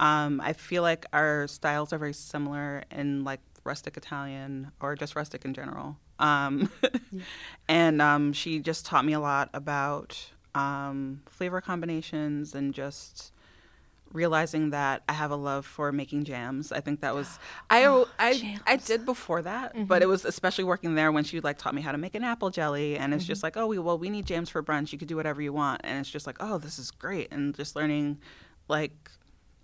Um, I feel like our styles are very similar in like rustic Italian or just rustic in general. Um, And um, she just taught me a lot about um, flavor combinations and just realizing that I have a love for making jams. I think that was I I I jams. Mm-hmm. did before that, but it was especially working there when she like taught me how to make an apple jelly, and it's just like oh we well we need jams for brunch. You could do whatever you want, and it's just like oh this is great, and just learning like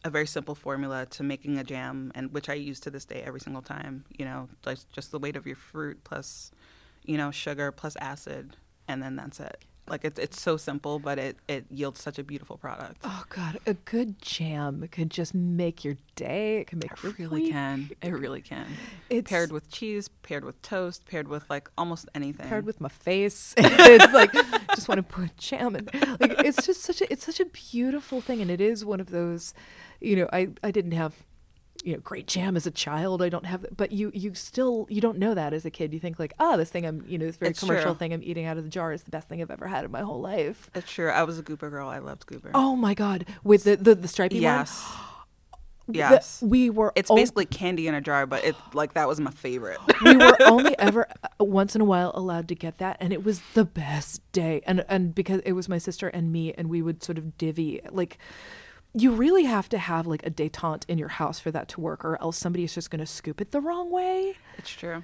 a very simple formula to making a jam, and which I use to this day every single time. You know, like just the weight of your fruit plus you know sugar plus acid, and then that's it. Like it's it's so simple, but it it yields such a beautiful product. Oh God, a good jam could just make your day. It can make It really week. can. It really can. It's paired with cheese, paired with toast, paired with like almost anything. paired with my face. it's like just want to put jam in. Like it's just such a it's such a beautiful thing, and it is one of those. You know, I I didn't have you know great jam as a child. I don't have, but you you still you don't know that as a kid. You think like, ah, this thing I'm you know this very It's commercial true. thing I'm eating out of the jar is the best thing I've ever had in my whole life. It's true. I was a Goober girl. I loved Goober. Oh my God, with the the, the stripy yes. one. The- Yes. we were. It's o- basically candy in a jar, but it like that was my favorite. we were only ever uh, once in a while allowed to get that and it was the best day and and because it was my sister and me and we would sort of divvy like you really have to have like a detente in your house for that to work or else somebody is just going to scoop it the wrong way It's true.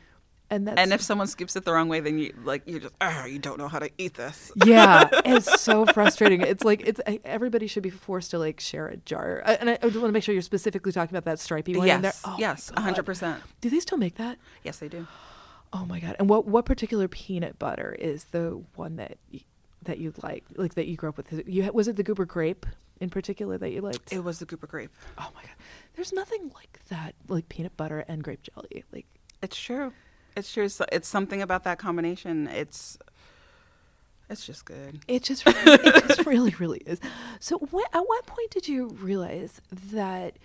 and that's And if someone scoops it the wrong way, then you like you're just ah, you don't know how to eat this. yeah it's so frustrating it's like it's everybody should be forced to like share a jar and i, I want to make sure you're specifically talking about that stripy one in there Yes, Oh yes, hundred percent. do they still make that Yes, they do. Oh my god! And what what particular peanut butter is the one that that you like, like that you grew up with? You was it the Goober grape in particular that you liked? It was the Goober grape. oh my god! There's nothing like that, like peanut butter and grape jelly. Like It's true. It's true. It's, it's something about that combination. It's it's just good. it just it just really really is. So what at what point did you realize that?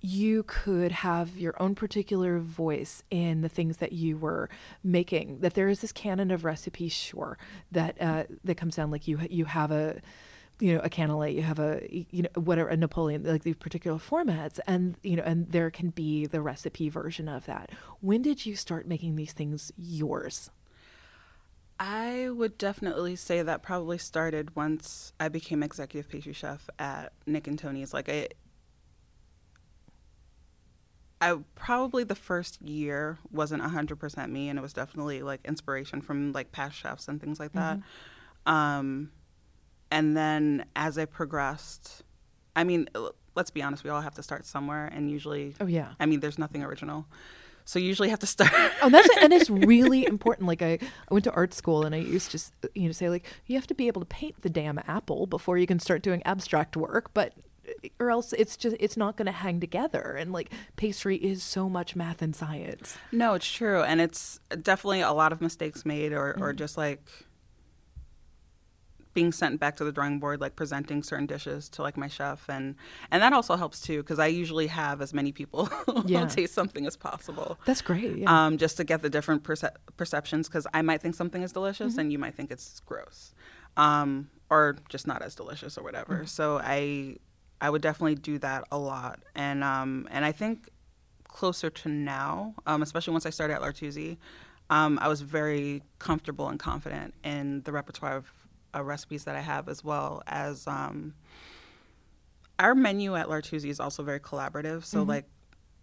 You could have your own particular voice in the things that you were making. That there is this canon of recipes, sure, that uh, that comes down like you you have a you know a cannelate you have a you know whatever a napoleon like these particular formats and you know and there can be the recipe version of that when did you start making these things yours I would definitely say that probably started once I became executive pastry chef at Nick and Toni's. Like I, I probably the first year wasn't hundred percent me, and it was definitely like inspiration from like past chefs and things like that. Um, and then as I progressed, I mean, let's be honest, we all have to start somewhere, and usually, oh yeah I mean, there's nothing original, so you usually have to start. oh that's and it's really important like I, I went to art school and i used to you know say like you have to be able to paint the damn apple before you can start doing abstract work but or else it's just it's not going to hang together. And like pastry is so much math and science. No, it's true, and it's definitely a lot of mistakes made, or or just like being sent back to the drawing board, like presenting certain dishes to like my chef, and and that also helps too, because I usually have as many people Yeah. taste something as possible. that's great yeah. Um, just to get the different perce- perceptions, because I might think something is delicious and you might think it's gross, um, or just not as delicious or whatever. So I, I would definitely do that a lot, and um, and I think closer to now, um, especially once I started at L'Artusi, um, I was very comfortable and confident in the repertoire of uh, recipes that I have, as well as um, our menu at L'Artusi is also very collaborative. So Mhm. like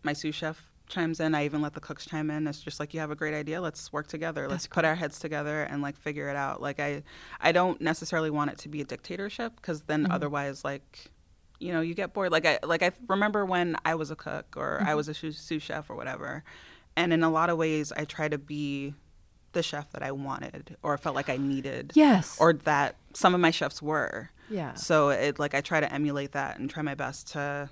my sous chef chimes in. I even let the cooks chime in. It's just like you have a great idea. Let's work together. Let's That's put our heads together and like figure it out. Like I, I don't necessarily want it to be a dictatorship because then Mhm. otherwise like. You know, you get bored. Like I, like I remember when I was a cook or I mm-hmm. was a sous chef or whatever, and in a lot of ways, I try to be the chef that I wanted or felt like I needed, yes or that some of my chefs were. yeah So it like I try to emulate that and try my best to,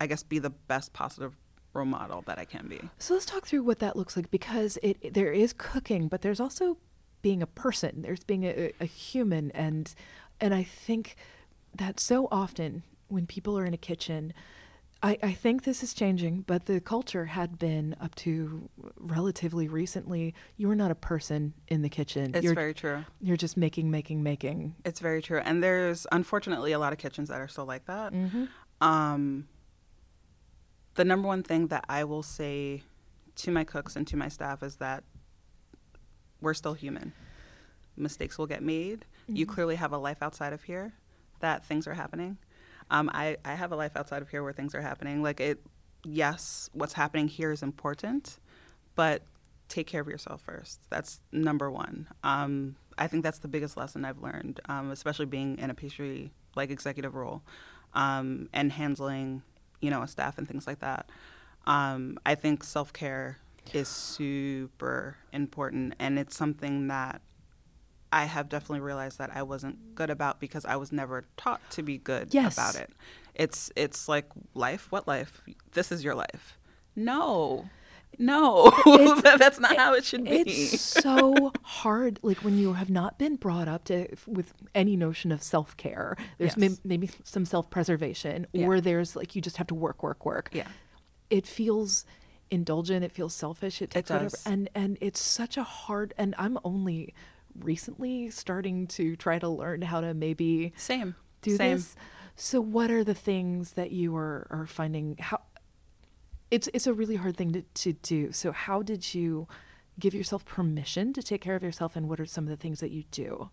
I guess, be the best positive role model that I can be. So let's talk through what that looks like because it it- there is cooking, but there's also being a person. There's being a, a human, and and I think that so often when people are in a kitchen, I, I think this is changing, but the culture had been up to relatively recently. You are not a person in the kitchen. It's you're very true. you're just making, making, making. It's very true. And there's unfortunately a lot of kitchens that are still like that. Mm-hmm. Um, the number one thing that I will say to my cooks and to my staff is that we're still human. Mistakes will get made. You Mhm. clearly have a life outside of here that things are happening. Um, I, I have a life outside of here where things are happening. Like it, yes, what's happening here is important, but take care of yourself first. That's number one. Um, I think that's the biggest lesson I've learned, um, especially being in a pastry like executive role um, and handling, you know, a staff and things like that. Um, I think self care is super important, and it's something that I have definitely realized that I wasn't good about because I was never taught to be good Yes. about it. It's it's like life. What life? This is your life. No, no, that's not how it should be. It's so hard, like when you have not been brought up to with any notion of self care. There's may- maybe some self preservation, Yeah. or there's like you just have to work, work, work. Yeah. it feels indulgent. It feels selfish. It takes whatever, does. and and it's such a hard. And I'm only recently starting to try to learn how to maybe Same. do Same. this. So, what are the things that you are are finding? How it's it's a really hard thing to, to do. So, how did you give yourself permission to take care of yourself, and what are some of the things that you do?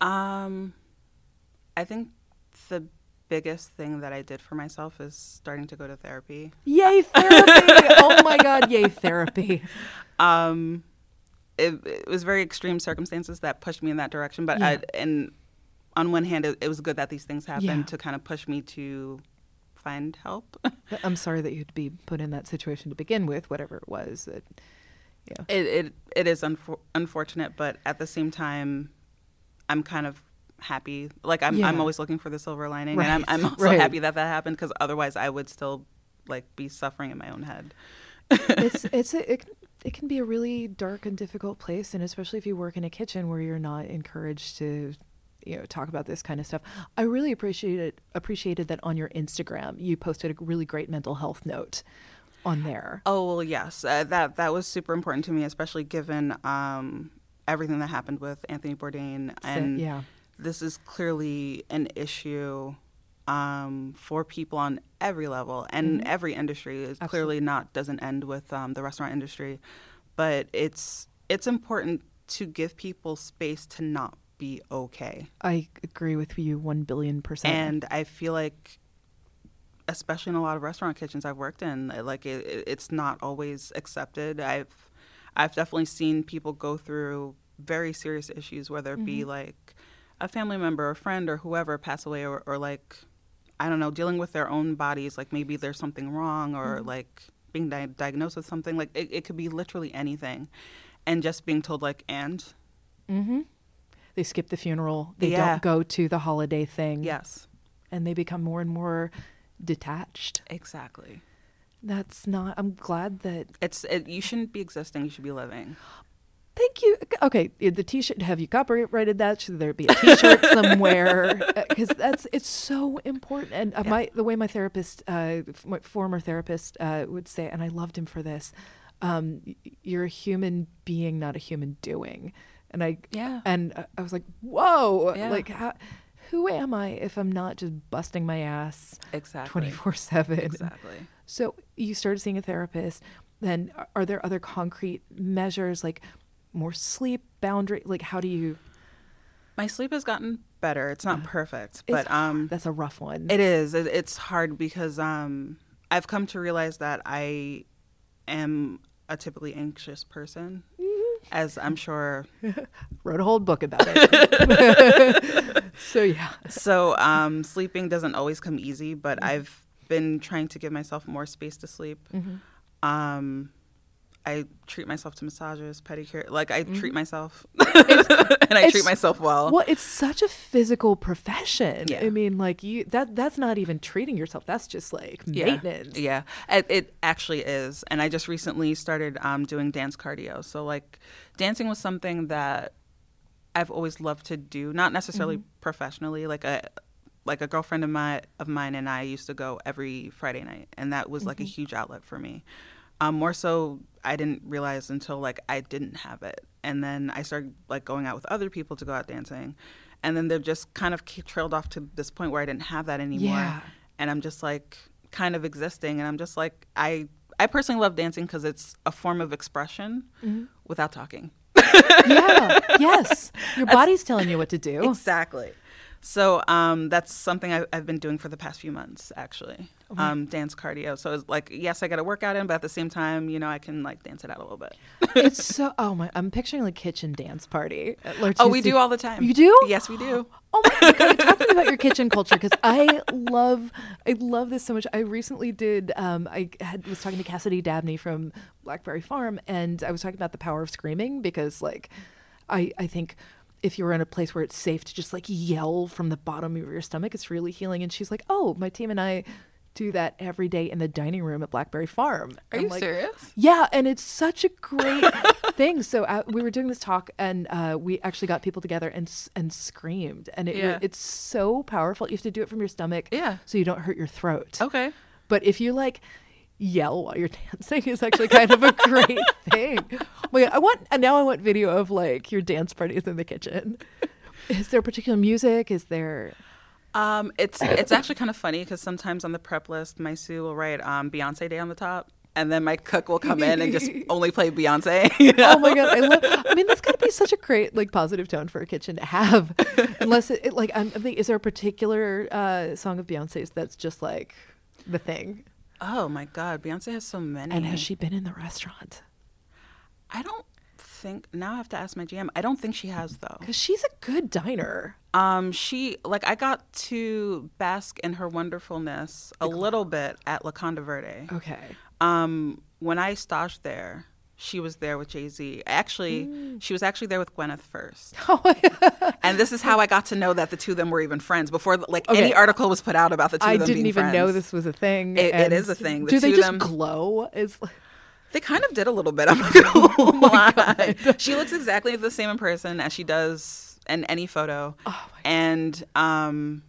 Um, I think the biggest thing that I did for myself is starting to go to therapy. Yay therapy! oh my god, yay therapy! Um, it, it was very extreme circumstances that pushed me in that direction, but Yeah. I, and on one hand, it, it was good that these things happened Yeah. to kind of push me to find help. I'm sorry that you'd be put in that situation to begin with, whatever it was. That, yeah. It it, it is unfor- unfortunate, but at the same time, I'm kind of happy. Like I'm I'm always looking for the silver lining, and I'm Right, I'm also right. happy that that happened because otherwise I would still like be suffering in my own head. it's it's a, it, it can be a really dark and difficult place and especially if you work in a kitchen where you're not encouraged to you know talk about this kind of stuff. I really appreciated appreciated that on your instagram you posted a really great mental health note on there. Oh well, yes, uh, that that was super important to me, especially given um, everything that happened with Anthony Bourdain, and yeah. this is clearly an issue um, for people on every level and Mhm. every industry. It Absolutely. clearly not doesn't end with um, the restaurant industry, but it's it's important to give people space to not be okay. i agree with you 1 billion percent And I feel like, especially in a lot of restaurant kitchens I've worked in, like it, it- it's not always accepted. I've I've definitely seen people go through very serious issues, whether it be Mhm. like a family member, a friend, or whoever pass away, or, or like I don't know, dealing with their own bodies. Like maybe there's something wrong, or Mhm. like being di- diagnosed with something. Like it, it could be literally anything, and just being told like and mm-hmm. they skip the funeral they Yeah. don't go to the holiday thing yes, and they become more and more detached exactly. that's not i'm glad that It's it, you shouldn't be existing. You should be living. Thank you. Okay, the T-shirt. Have you copyrighted that? Should there be a T-shirt somewhere? Because that's it's so important. And uh, Yeah. my the way my therapist, uh, my former therapist, uh, would say, and I loved him for this. Um, you're a human being, not a human doing. And I Yeah. and I- I was like, whoa, Yeah. like how, who am I if I'm not just busting my ass Exactly. twenty four seven? Exactly. So you started seeing a therapist. Then are there other concrete measures like more sleep boundary? Like how do you? My sleep has gotten better. It's not perfect, It's but um, That's a rough one. it is. It, it's hard because um, I've come to realize that I am a typically anxious person, Mm-hmm. as I'm sure. Wrote a whole book about it. so yeah. So um, sleeping doesn't always come easy, but Mm-hmm. I've been trying to give myself more space to sleep. Um, I treat myself to massages, pedicure. Like I treat myself, and I Mm-hmm. treat myself well. Well, it's such a physical profession. Yeah. I mean, like you that that's not even treating yourself. That's just like maintenance. Yeah, it, it actually is. And I just recently started um, doing dance cardio. So, like, dancing was something that I've always loved to do, not necessarily Mm-hmm. professionally. Like a like a girlfriend of my of mine and I used to go every Friday night, and that was like a Mm-hmm. huge outlet for me. Um, more so, I didn't realize until like I didn't have it, and then I started like going out with other people to go out dancing, and then they've just kind of trailed off to this point where I didn't have that anymore Yeah. and I'm just like kind of existing and I'm just like I I personally love dancing because it's a form of expression Mm-hmm. without talking. yeah. Yes. Your body's telling you what to do. Exactly. So um, that's something I, I've been doing for the past few months, actually. Um, dance cardio. So it's like, yes, I got a workout in, but at the same time, you know, I can like dance it out a little bit. it's so. Oh my! I'm picturing like kitchen dance party. at oh, we do all the time. You do? Yes, we do. Oh my god! Talk to me about your kitchen culture because I love, I love this so much. I recently did. Um, I had was talking to Cassidy Dabney from Blackberry Farm, and I was talking about the power of screaming because like. I I think if you're in a place where it's safe to just like yell from the bottom of your stomach, it's really healing. And she's like, oh, my team and I do that every day in the dining room at Blackberry Farm. Are I'm you like, serious? Yeah, and it's such a great thing. So uh, we were doing this talk, and uh, we actually got people together and and screamed, and it, Yeah. it's so powerful. You have to do it from your stomach, Yeah. so you don't hurt your throat. Okay. But if you like yell while you're dancing, is actually kind of a great thing. Oh my God, I want and now I want video of like your dance parties in the kitchen. Is there particular music? Is there? Um, it's it's actually kind of funny because sometimes on the prep list, my sous will write um, Beyonce Day on the top, and then my cook will come in and just only play Beyonce. you know? Oh my god, I love. I mean, that's got to be such a great like positive tone for a kitchen to have. Unless it, it like I'm, I'm thinking, is there a particular uh, song of Beyonce's that's just like the thing? Oh my God, Beyonce has so many. And has she been in the restaurant? I don't think now I have to ask my GM. I don't think she has though. Because she's a good diner. Um, she like I got to bask in her wonderfulness a little bit at Locanda Verde. Okay. Um, when I stashed there, she was there with Jay Z. Actually, Mm. she was actually there with Gwyneth first. Oh, And this is how I got to know that the two of them were even friends before like Okay. any article was put out about the two I of them I didn't even know this was a thing. It- it is a thing. The do they just them- glow? Is They kind of did a little bit. I'm not gonna Oh lie. She looks exactly the same in person as she does in any photo. Oh and um,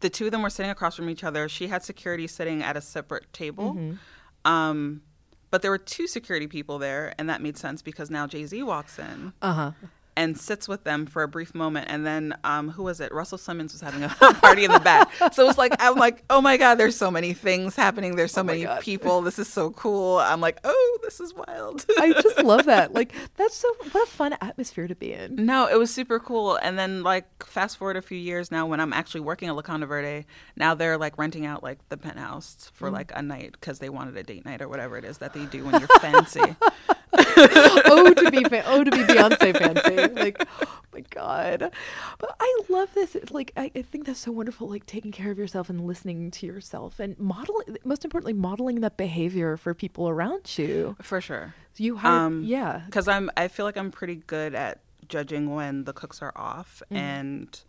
the two of them were sitting across from each other. She had security sitting at a separate table. Mm-hmm. Um, but there were two security people there, and that made sense because now Jay Z walks in uh huh. And sits with them for a brief moment, and then um, who was it? Russell Simmons was having a party in the back. So it's like I'm like, oh my god, there's so many things happening. There's so Oh many God. people. This is so cool. I'm like, oh, this is wild. I just love that. Like that's so what a fun atmosphere to be in. No, it was super cool. And then like fast forward a few years now when I'm actually working at Locanda Verde, now they're like renting out like the penthouse for Mm. like a night because they wanted a date night or whatever it is that they do when you're fancy. oh to be fa- oh to be Beyonce fancy. Like, oh my god. But I love this. It's like I, I think that's so wonderful. Like taking care of yourself and listening to yourself and modeling. Most importantly, modeling that behavior for people around you. for sure. You have Um, yeah. Because I'm I feel like I'm pretty good at judging when the cooks are off Mm-hmm. and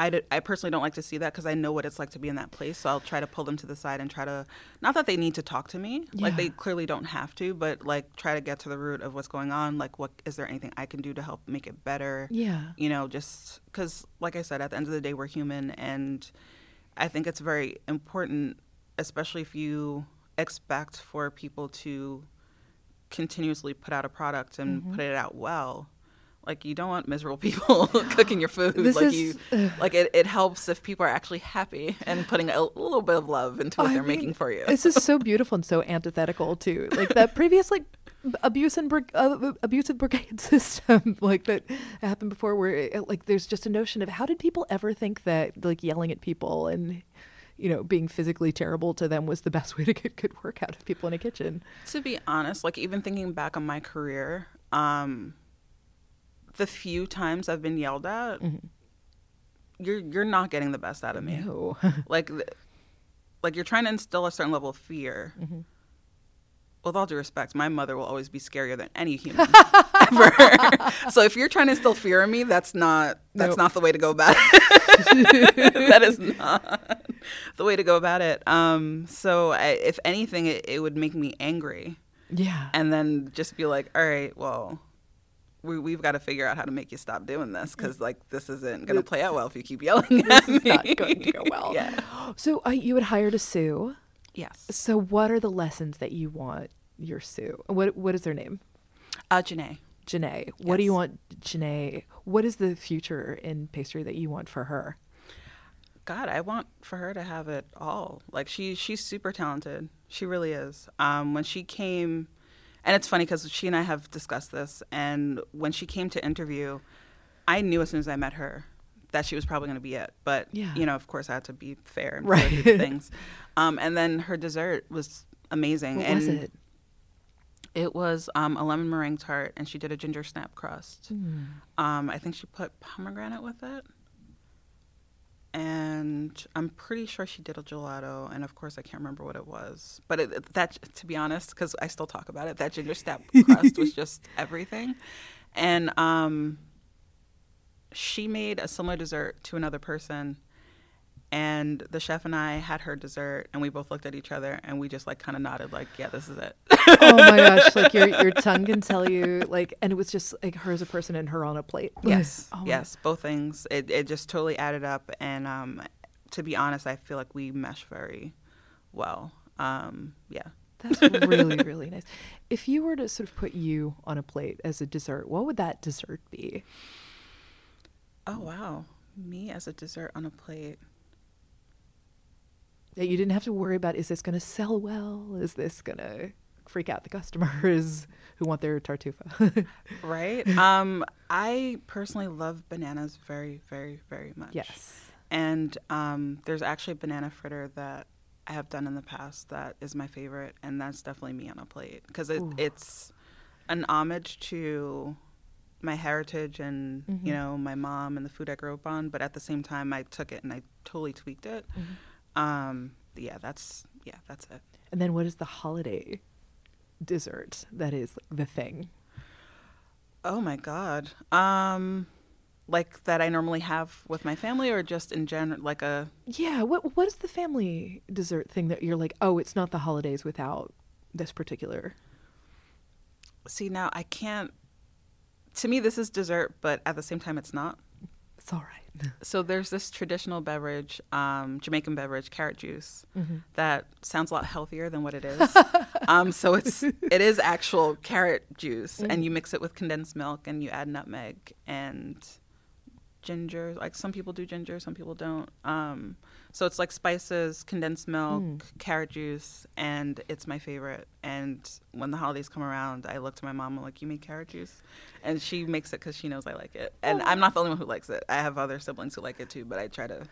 I, I personally don't like to see that because I know what it's like to be in that place. So I'll try to pull them to the side and try to, not that they need to talk to me, like they clearly don't have to, but like try to get to the root of what's going on. Like, what is there anything I can do to help make it better? Yeah. You know, just because, like I said, at the end of the day, we're human. And I think it's very important, especially if you expect for people to continuously put out a product and Mm-hmm. put it out well. Like you don't want miserable people cooking your food. This like is- you, like it, it helps if people are actually happy and putting a little bit of love into what I they're mean, making for you. this is so beautiful and so antithetical to like that previous like abuse and uh, abusive brigade system like that happened before where it, like there's just a notion of how did people ever think that like yelling at people and you know being physically terrible to them was the best way to get good work out of people in a kitchen to be honest, like even thinking back on my career, um, the few times I've been yelled at, you're you're not getting the best out of me. no Like, like you're trying to instill a certain level of fear. With all due respect, my mother will always be scarier than any human ever. so if you're trying to instill fear in me, that's not that's Nope. not the way to go about it. that is not the way to go about it. Um, so I, if anything, it, it would make me angry yeah and then just be like, all right, well, we, we've got to figure out how to make you stop doing this because like this isn't going to play out well if you keep yelling at this me. is not going to go well yeah. so uh, you had hired a sous Yes. so what are the lessons that you want your sous what what is their name Uh, Janae. Janae, what do you want, Janae? What is the future in pastry that you want for her? God, I want for her to have it all. Like she, she's super talented. She really is. Um, when she came, and it's funny because she and I have discussed this. And when she came to interview, I knew as soon as I met her that she was probably going to be it. But Yeah. you know, of course, I had to be fair and Right. things. Um, and then her dessert was amazing. What and was it? It was um, a lemon meringue tart, and she did a ginger snap crust. Hmm. Um, I think she put pomegranate with it. And I'm pretty sure she did a gelato, and of course I can't remember what it was. But it, it- that, to be honest, because I still talk about it, that ginger snap crust was just everything. And um, she made a similar dessert to another person and the chef and I had her dessert, and we both looked at each other, and we just like kind of nodded, like, "Yeah, this is it." oh my gosh! Like your your tongue can tell you, like, and it was just like her as a person and her on a plate. Yes, Oh yes, both things. It it just totally added up, and um, to be honest, I feel like we mesh very well. Um, yeah. That's really really nice. If you were to sort of put you on a plate as a dessert, what would that dessert be? Oh wow, me as a dessert on a plate. That you didn't have to worry about. Is this going to sell well? Is this going to freak out the customers who want their tartufo? Right. um, I personally love bananas very, very, very much. yes. And um, there's actually a banana fritter that I have done in the past that is my favorite, and that's definitely me on a plate because it, it's an homage to my heritage and Mhm. you know my mom and the food I grew up on. But at the same time, I took it and I totally tweaked it. Mhm. Um, yeah, that's yeah, that's it. And then what is the holiday dessert that is the thing? Oh my god. Um, like that I normally have with my family, or just in general, like a Yeah, what what is the family dessert thing that you're like, oh, it's not the holidays without this particular? see now I can't. To me, this is dessert, but at the same time, it's not. It's all right. So there's this traditional beverage, um, Jamaican beverage, carrot juice, Mm-hmm. that sounds a lot healthier than what it is. um, so it's it is actual carrot juice, and you mix it with condensed milk, and you add nutmeg and ginger. Like some people do ginger, some people don't. Um, so it's like spices, condensed milk, Mm. carrot juice, and it's my favorite. And when the holidays come around, I look to my mom. I'm like, "You make carrot juice," and she makes it because she knows I like it. And I'm not the only one who likes it. I have other siblings who like it too, but I try to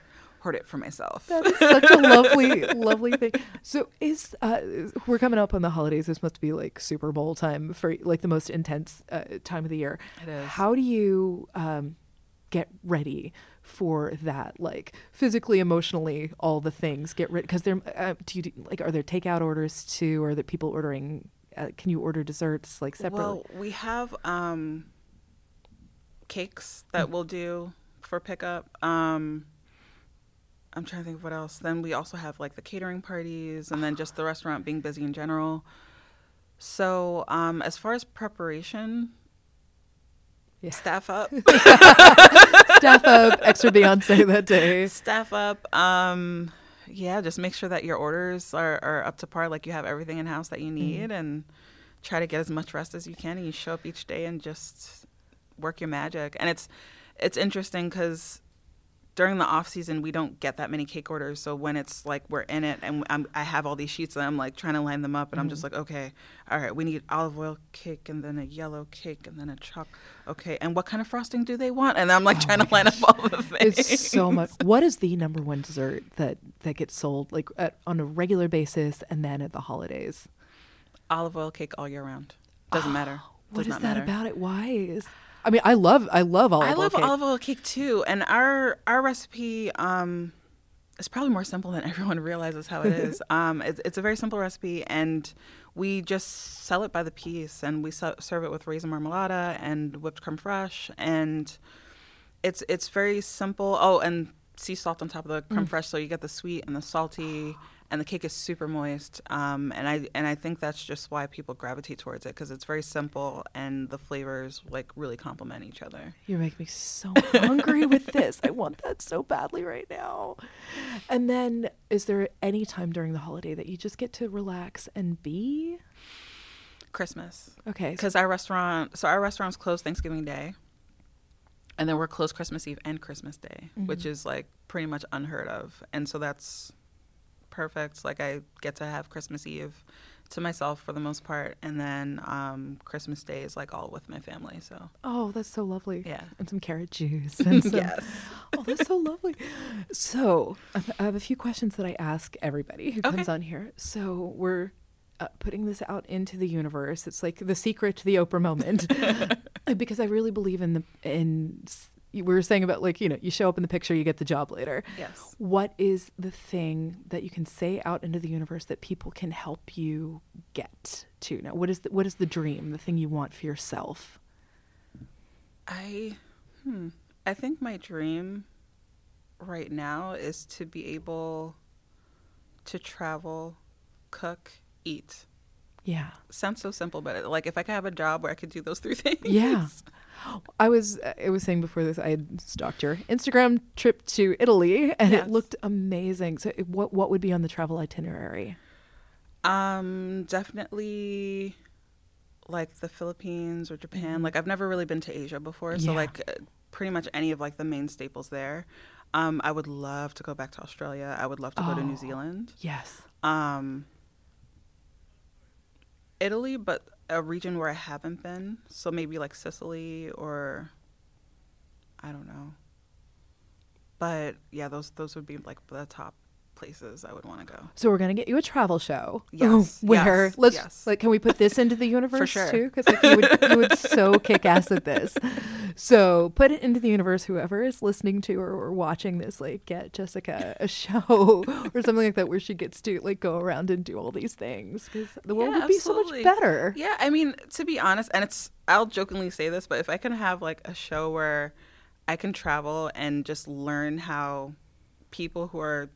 hoard it for myself. That is such a lovely, lovely thing. So is uh, we're coming up on the holidays. This must be like Super Bowl time for like the most intense uh, time of the year. It is. How do you um, get ready for that? Like physically, emotionally, all the things. Get ready because there. Uh, do you do, like? Are there takeout orders too? Or are there people ordering? Uh, can you order desserts like separately? Well, we have um, cakes that Mm. we'll do for pickup. Um, I'm trying to think of what else. Then we also have like the catering parties, and then just the restaurant being busy in general. So, um, as far as preparation, Yeah. staff up, Staff up, extra Beyonce that day. staff up. Um, yeah, just make sure that your orders are, are up to par, like you have everything in house that you need, and try to get as much rest as you can. And you show up each day and just work your magic. And it's it's interesting because during the off season we don't get that many cake orders. So when it's like we're in it and I'm, I have all these sheets and I'm like trying to line them up, and I'm just mm-hmm. like, okay, all right, we need olive oil cake and then a yellow cake and then a choc. Okay, and what kind of frosting do they want? And I'm like Oh trying to line up all the things. It's so much. What is the number one dessert that that gets sold like at, on a regular basis and then at the holidays? olive oil cake all year round. Doesn't matter. What Does is not that matter. about it? Why is? I mean, I love I love olive I oil love cake. olive oil cake too, and our our recipe um, is probably more simple than everyone realizes how it is. um, it's, it's a very simple recipe, and we just sell it by the piece, and we se- serve it with raisin marmalade and whipped creme fraiche, and it's it's very simple. Oh, and sea salt on top of the creme fraiche, so you get the sweet and the salty. And the cake is super moist, um, and I and I think that's just why people gravitate towards it because it's very simple and the flavors like really complement each other. You make me so hungry with this. I want that so badly right now. And then, is there any time during the holiday that you just get to relax and be? Christmas, Okay, because our restaurant, so our restaurant's closed Thanksgiving Day, and then we're closed Christmas Eve and Christmas Day, which is like pretty much unheard of, and so that's perfect. Like I get to have Christmas Eve to myself for the most part, and then um, Christmas Day is like all with my family. So oh, that's so lovely. yeah, And some carrot juice. And some, yes. Oh, that's so lovely. So, I have a few questions that I ask everybody who comes on here. So, we're uh, putting this out into the universe. It's like the secret to the Oprah moment, because I really believe in the in. We were saying about like you know you show up in the picture, you get the job later. Yes. What is the thing that you can say out into the universe that people can help you get to? Now, what is the, what is the dream? The thing you want for yourself? I, hmm. I think my dream right now is to be able to travel, cook, eat. Yeah. Sounds so simple, but like if I could have a job where I could do those three things. Yeah. I was I was saying before this I had stalked your Instagram trip to Italy and Yes. it looked amazing. So it- what what would be on the travel itinerary? Um, definitely like the Philippines or Japan. Like I've never really been to Asia before, so Yeah. like uh, pretty much any of like the main staples there. Um, I would love to go back to Australia. I would love to go to Oh. New Zealand. Yes. Um, Italy, but a region where I haven't been. So maybe like Sicily or I don't know. But yeah, those those would be like the top places I would want to go. So we're gonna get you a travel show. Yes, Where yes, let's yes. like can we put this into the universe sure. too? Because like you would you would so kick ass at this. So put it into the universe. Whoever is listening to or, or watching this, like get Jessica a show or something like that where she gets to like go around and do all these things because the world Yeah, would be so much better. Yeah, I mean, to be honest, and it's I'll jokingly say this, but if I can have like a show where I can travel and just learn how people who are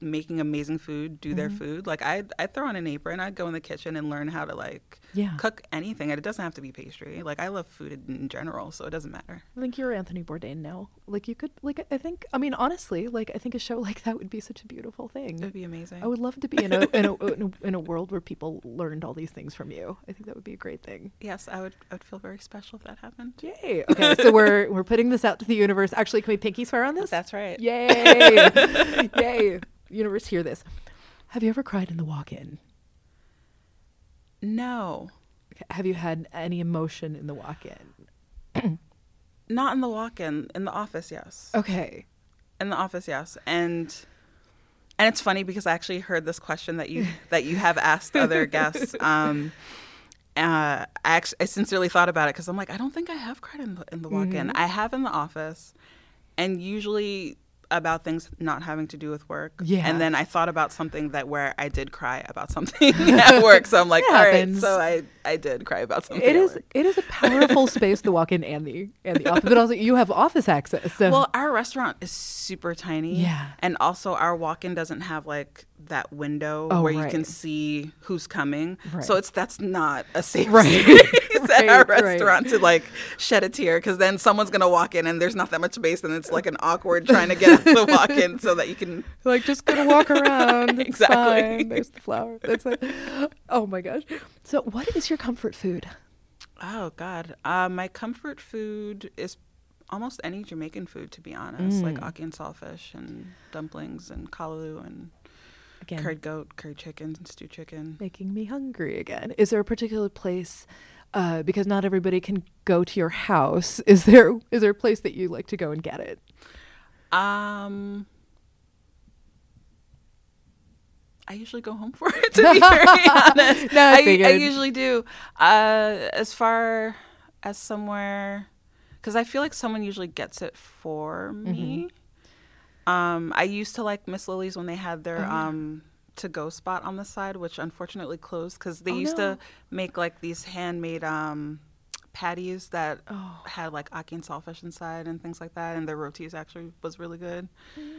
making amazing food do their Mm-hmm. food, like I'd I'd throw on an apron, I'd go in the kitchen and learn how to like Yeah. cook anything, and it doesn't have to be pastry. Like I love food in general, so it doesn't matter. I think you're Anthony Bourdain now. Like you could like I think I mean honestly like I think a show like that would be such a beautiful thing. It'd be amazing. I would love to be in a, in a in a in a world where people learned all these things from you. I think that would be a great thing. yes, I would. I would feel very special if that happened. Yay! Okay, so we're we're putting this out to the universe. Actually, can we pinky swear on this? That's right. Yay! Yay! Universe, hear this. Have you ever cried in the walk-in? No, Have you had any emotion in the walk-in? not in the walk-in. In the office, yes. Okay. In the office, yes. And and it's funny because I actually heard this question that you that you have asked other guests. Um, uh, I, actually, I sincerely thought about it because I'm like, I don't think I have cried in the, in the walk-in. I have in the office, and usually about things not having to do with work. Yeah. And then I thought about something that where I did cry about something at work. So I'm like, all right, so I I did cry about something. It is it is a powerful space the walk-in and the and the office, but also you have office access. So Well, our restaurant is super tiny. Yeah. And also our walk-in doesn't have like that window Oh, where you can see who's coming. Right. So it's that's not a safe Right. space at our Right, right. restaurant to like shed a tear because then someone's gonna walk in and there's not that much space and it's like an awkward trying to get the walk-in so that you can like just gonna walk around. Exactly. fine. There's the flower. That's like, oh my gosh. So, what is your comfort food? Oh God, uh, my comfort food is almost any Jamaican food, to be honest, like Mm. ackee and saltfish and dumplings and kalaloo and Again, curried goat, curried chicken, stew chicken. making me hungry again. Is there a particular place? Uh, because not everybody can go to your house. Is there is there a place that you like to go and get it? Um, I usually go home for it. To be very honest, No, I I, I usually do. Uh, as far as somewhere, because I feel like someone usually gets it for Mm-hmm. Um, I used to like Miss Lily's when they had their Oh, um to go spot on the side, which unfortunately closed because they Oh, used no. to make like these handmade um patties that Oh. had like ackee and saltfish inside and things like that, and their rotis actually was really good.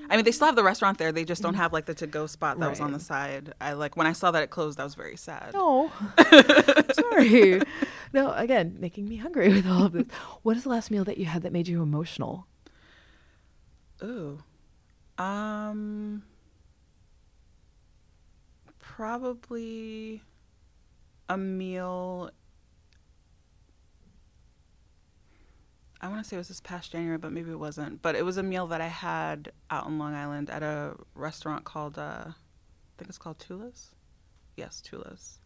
I mean, they still have the restaurant there; they just don't have like the to-go spot that was on Mm. The side. I like when I saw that it closed, I was very sad. Oh, sorry. No, again, making me hungry with all of this. What is the last meal that you had that made you emotional? Ooh, um, probably a meal. I want to say it was this past January, but maybe it wasn't. But it was a meal that I had out in Long Island at a restaurant called, uh, I think it's called Tula's. Yes, Tula's.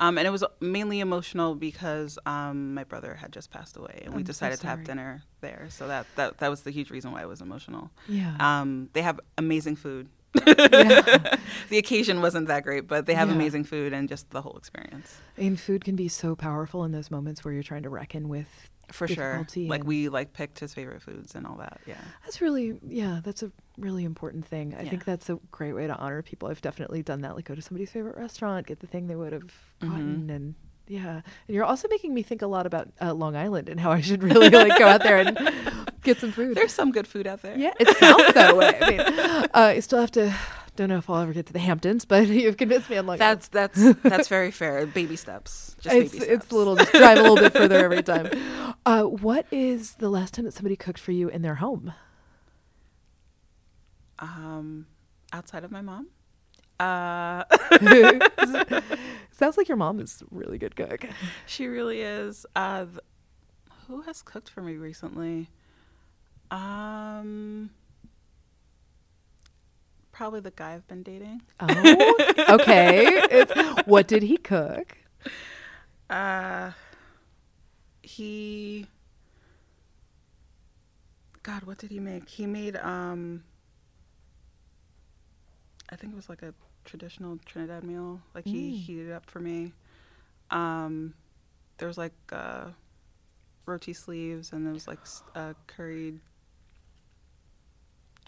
Um, and it was mainly emotional because um, my brother had just passed away, and we I'm so decided to have dinner there. So that, that that was the huge reason why it was emotional. Yeah. Um, they have amazing food. Yeah. the occasion wasn't that great, but they have Yeah. amazing food and just the whole experience. Mean, food can be so powerful in those moments where you're trying to reckon with. For sure. Like and- we like picked his favorite foods and all that. Yeah. That's really, yeah, that's a really important thing. I Yeah. think that's a great way to honor people. I've definitely done that. Like, go to somebody's favorite restaurant, get the thing they would have gotten, Mhm. and yeah. And you're also making me think a lot about uh, Long Island and how I should really like go out there and Get some food. There's some good food out there. yeah, it sounds that way. I mean, uh, I still have to. Don't know if I'll ever get to the Hamptons, but you've convinced me. I'm like, That's that's that's very fair. Baby steps. Just it's baby steps. it's a little just drive a little bit further every time. Uh, what is the last time that somebody cooked for you in their home? um outside of my mom. Uh Sounds like your mom is a really good cook. she really is. Uh th- who has cooked for me recently? Um probably the guy I've been dating. Oh, okay. It's, what did he cook? Uh he God, what did he make? He made um I think it was like a traditional Trinidad meal. Like he Mm. heated it up for me. Um there was like uh roti sleeves and there was like uh, curried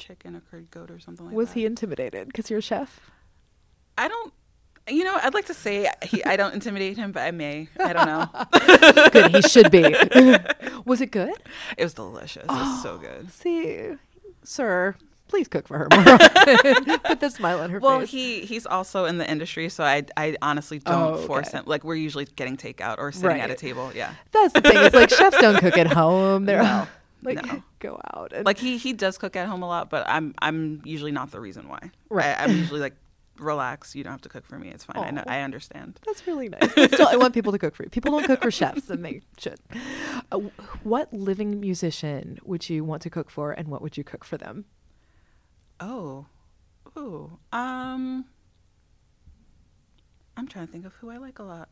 chicken or curried goat or something like Was that. Was he intimidated because you're a chef? I don't you know, I'd like to say he I don't intimidate him, but I may. I don't know. Good, he should be. was it good? It was delicious. It was so oh, good. See, sir, please cook for her more. Put the smile on her Well, face. Well, he he's also in the industry, so I I honestly don't Oh, force him. Like we're usually getting takeout or sitting at a table. Yeah. That's the thing. It's like chefs don't cook at home. They're No, like no. go out and Like he he does cook at home a lot, but I'm I'm usually not the reason why. Right. I, I'm usually like, relax. You don't have to cook for me. It's fine. I know. I understand. That's really nice. Still, I want people to cook for you. People don't cook for chefs, and they should. Uh, what living musician would you want to cook for, and what would you cook for them? Oh, ooh. Um, I'm trying to think of who I like a lot.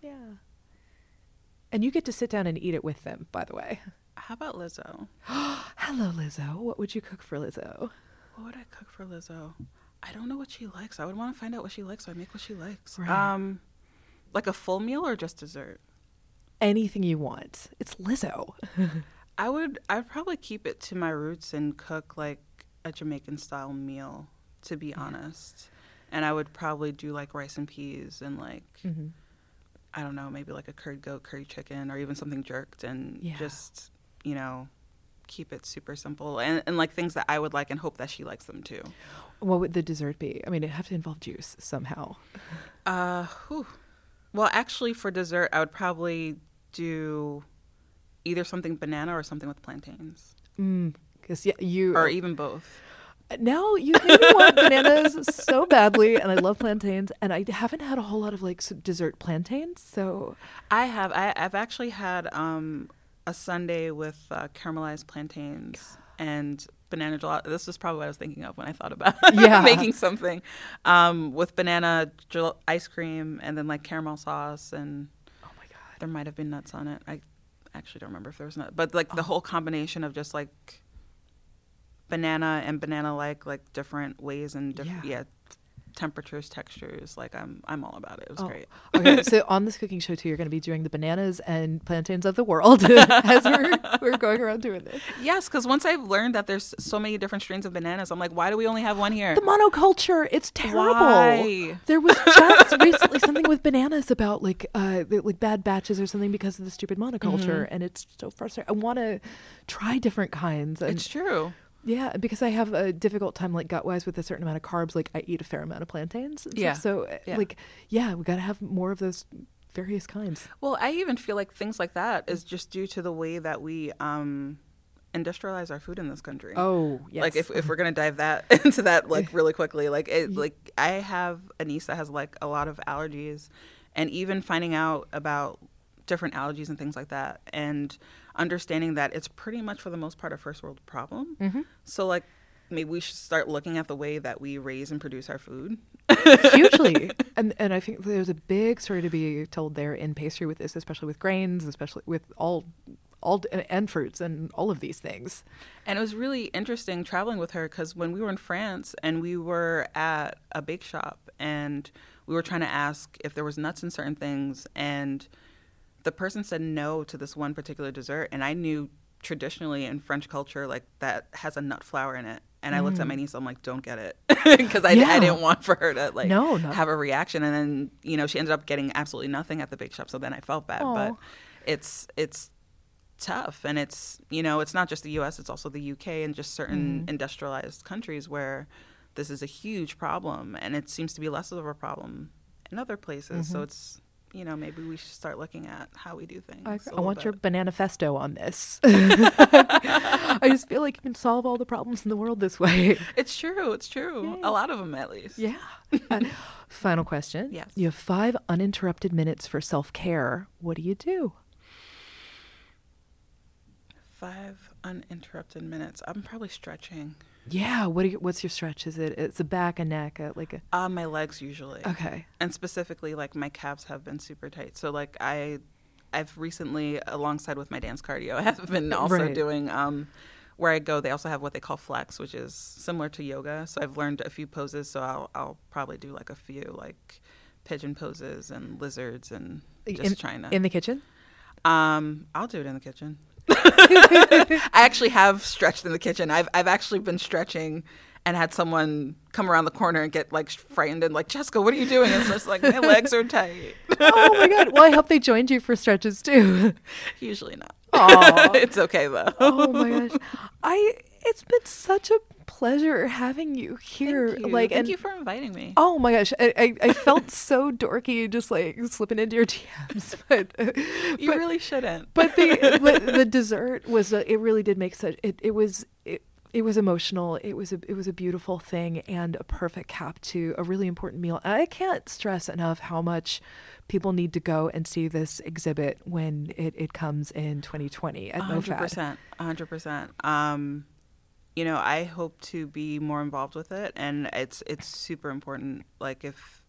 Yeah. And you get to sit down and eat it with them, by the way. How about Lizzo? Hello, Lizzo. What would you cook for Lizzo? What would I cook for Lizzo? I don't know what she likes. I would want to find out what she likes, so I make what she likes. Right. Um, like a full meal or just dessert? Anything you want. It's Lizzo. I would. I'd probably keep it to my roots and cook like a Jamaican style meal. To be honest, and I would probably do like rice and peas and like Mhm. I don't know, maybe like a curried goat, curry chicken, or even something jerked, and Yeah. just you know keep it super simple and, and like things that I would like and hope that she likes them too. What would the dessert be? I mean, it'd have to involve juice somehow. Uh, whew. well, actually, for dessert, I would probably do either something banana or something with plantains, Because yeah, you or even both. now you made me want bananas so badly, and I love plantains, and I haven't had a whole lot of like dessert plantains. So I have. I, I've actually had um, a sundae with uh, caramelized plantains and banana gelato. This was probably what I was thinking of when I thought about Yeah. making something um, with banana gel- ice cream and then like caramel sauce and oh my god, there might have been nuts on it. I actually don't remember if there was nuts, but like the whole combination of just like banana and banana like like different ways and different Yeah. yeah. Temperatures, textures. Like I'm I'm all about it. It was Oh, great. okay, so on this cooking show too, you're going to be doing the bananas and plantains of the world as we're we're going around doing this. Yes, because once I've learned that there's so many different strains of bananas, I'm like, why do we only have one here? The monoculture, it's terrible. Why? There was just recently something with bananas about like uh like bad batches or something because of the stupid monoculture, Mm-hmm. and it's so frustrating. I want to try different kinds, and It's true. Yeah, because I have a difficult time like gut wise with a certain amount of carbs. Like I eat a fair amount of plantains. Yeah. So uh, Yeah. like yeah, we got to have more of those various kinds. Well, I even feel like things like that is just due to the way that we um, industrialize our food in this country. Oh yes. Like if, if we're gonna dive that into that like really quickly, like it like I have a niece that has like a lot of allergies, and even finding out about different allergies and things like that, and understanding that it's pretty much for the most part a first world problem. Mm-hmm. So like maybe we should start looking at the way that we raise and produce our food. hugely and and i think there's a big story to be told there in pastry with this especially with grains especially with all all and fruits and all of these things And it was really interesting traveling with her because when we were in France and we were at a bake shop and we were trying to ask if there was nuts in certain things and the person said no to this one particular dessert and I knew traditionally in French culture like that has a nut flour in it and I looked at my niece I'm like don't get it because I, Yeah. I didn't want for her to like No, not- have a reaction and then you know she ended up getting absolutely nothing at the bake shop so then I felt bad Aw. but it's it's tough and it's you know it's not just the us it's also the uk and just certain Mhm. industrialized countries where this is a huge problem and it seems to be less of a problem in other places so Mhm. it's you know maybe we should start looking at how we do things I, little want your bit. banana festo on this. I just feel like you can solve all the problems in the world this way. it's true it's true Yay. a lot of them at least Yeah. Uh, final question. Yes. You have five uninterrupted minutes for self care. What do you do? five uninterrupted minutes i'm probably stretching Yeah. What you, What's your stretch? Is it? It's a back, a neck, a, like a. uh, my legs usually Okay. and specifically like my calves have been super tight so like i i've recently alongside with my dance cardio i have been also Right. doing um where i go they also have what they call flex which is similar to yoga so i've learned a few poses so i'll i'll probably do like a few like pigeon poses and lizards and just in, trying to in the kitchen. um i'll do it in the kitchen i actually have stretched in the kitchen i've i've actually been stretching and had someone come around the corner and get like frightened and like Jessica, what are you doing? And it's just like my legs are tight. oh my god! Well, I hope they joined you for stretches too. Usually not. Aw. it's okay though. oh my gosh! I. It's been such a pleasure having you here. Thank you. Like, Thank and you for inviting me. Oh my gosh, I, I, I felt so dorky just like slipping into your DMs, but you but, really shouldn't. but the but the dessert was a, it really did make such it it was it, it was emotional. It was a it was a beautiful thing and a perfect cap to a really important meal. And I can't stress enough how much people need to go and see this exhibit when it, it comes in 2020 at hundred MoFad. percent, hundred percent. Um, you know, I hope to be more involved with it, and it's it's super important. Like if,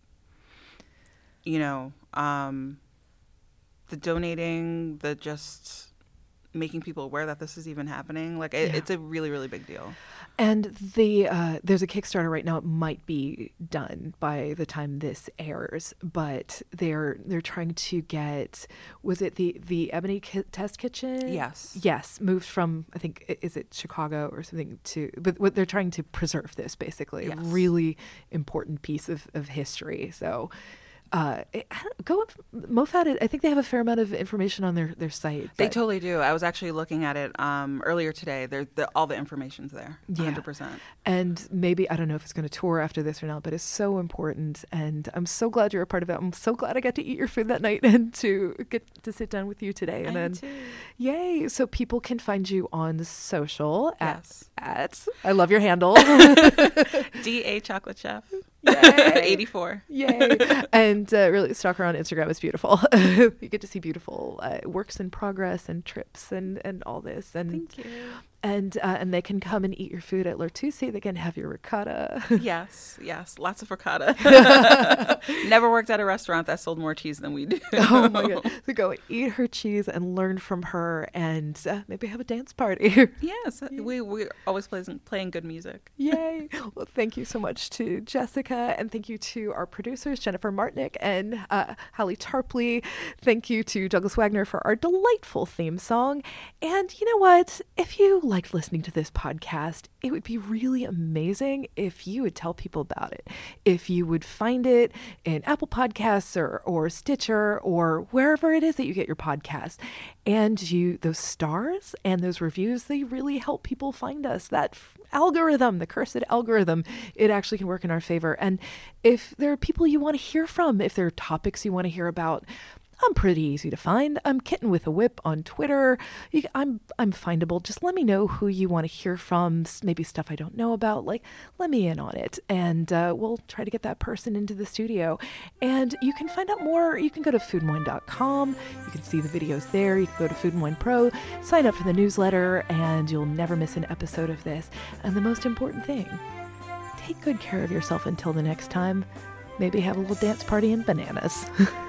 you know, um, the donating, the just making people aware that this is even happening, like it, Yeah. it's a really really big deal. And the uh, there's a Kickstarter right now. It might be done by the time this airs, but they're they're trying to get was it the the Ebony Ki- Test Kitchen? Yes. yes, moved from I think is it Chicago or something to, but what they're trying to preserve this basically Yes. a really important piece of of history. So. Uh, I go MoFad. I think they have a fair amount of information on their their site. They totally do. I was actually looking at it um, earlier today. There, the, all the information's there. Yeah. hundred percent. And maybe I don't know if it's going to tour after this or not, but it's so important. And I'm so glad you're a part of it. I'm so glad I got to eat your food that night and to get to sit down with you today. And then, yay! So people can find you on social at, Yes. at I love your handle. D A Chocolate Chef. Yay. Eighty four. Yay! and uh, really, stalk her on Instagram. It's beautiful. you get to see beautiful uh, works in progress and trips and and all this. And Thank you. And uh, and they can come and eat your food at L'Artusi. They can have your ricotta. yes, yes, lots of ricotta. Never worked at a restaurant that sold more cheese than we do. oh my god! So go eat her cheese and learn from her, and uh, maybe have a dance party. Yes, we we always playing playing good music. Yay! Well, thank you so much to Jessica, and thank you to our producers Jennifer Martnick and uh, Hallie Tarpley. Thank you to Douglas Wagner for our delightful theme song. And you know what? If you liked listening to this podcast, it would be really amazing if you would tell people about it. If you would find it in Apple Podcasts or or Stitcher or wherever it is that you get your podcast, and you those stars and those reviews, they really help people find us. That algorithm, the cursed algorithm, it actually can work in our favor. And if there are people you want to hear from, if there are topics you want to hear about, I'm pretty easy to find. I'm Kitten with a Whip on Twitter. I'm I'm findable. Just let me know who you want to hear from. Maybe stuff I don't know about. Like, let me in on it, and uh, we'll try to get that person into the studio. And you can find out more. You can go to foodandwine.com. You can see the videos there. You can go to Food and Wine Pro, sign up for the newsletter, and you'll never miss an episode of this. And the most important thing, take good care of yourself until the next time. Maybe have a little dance party and bananas.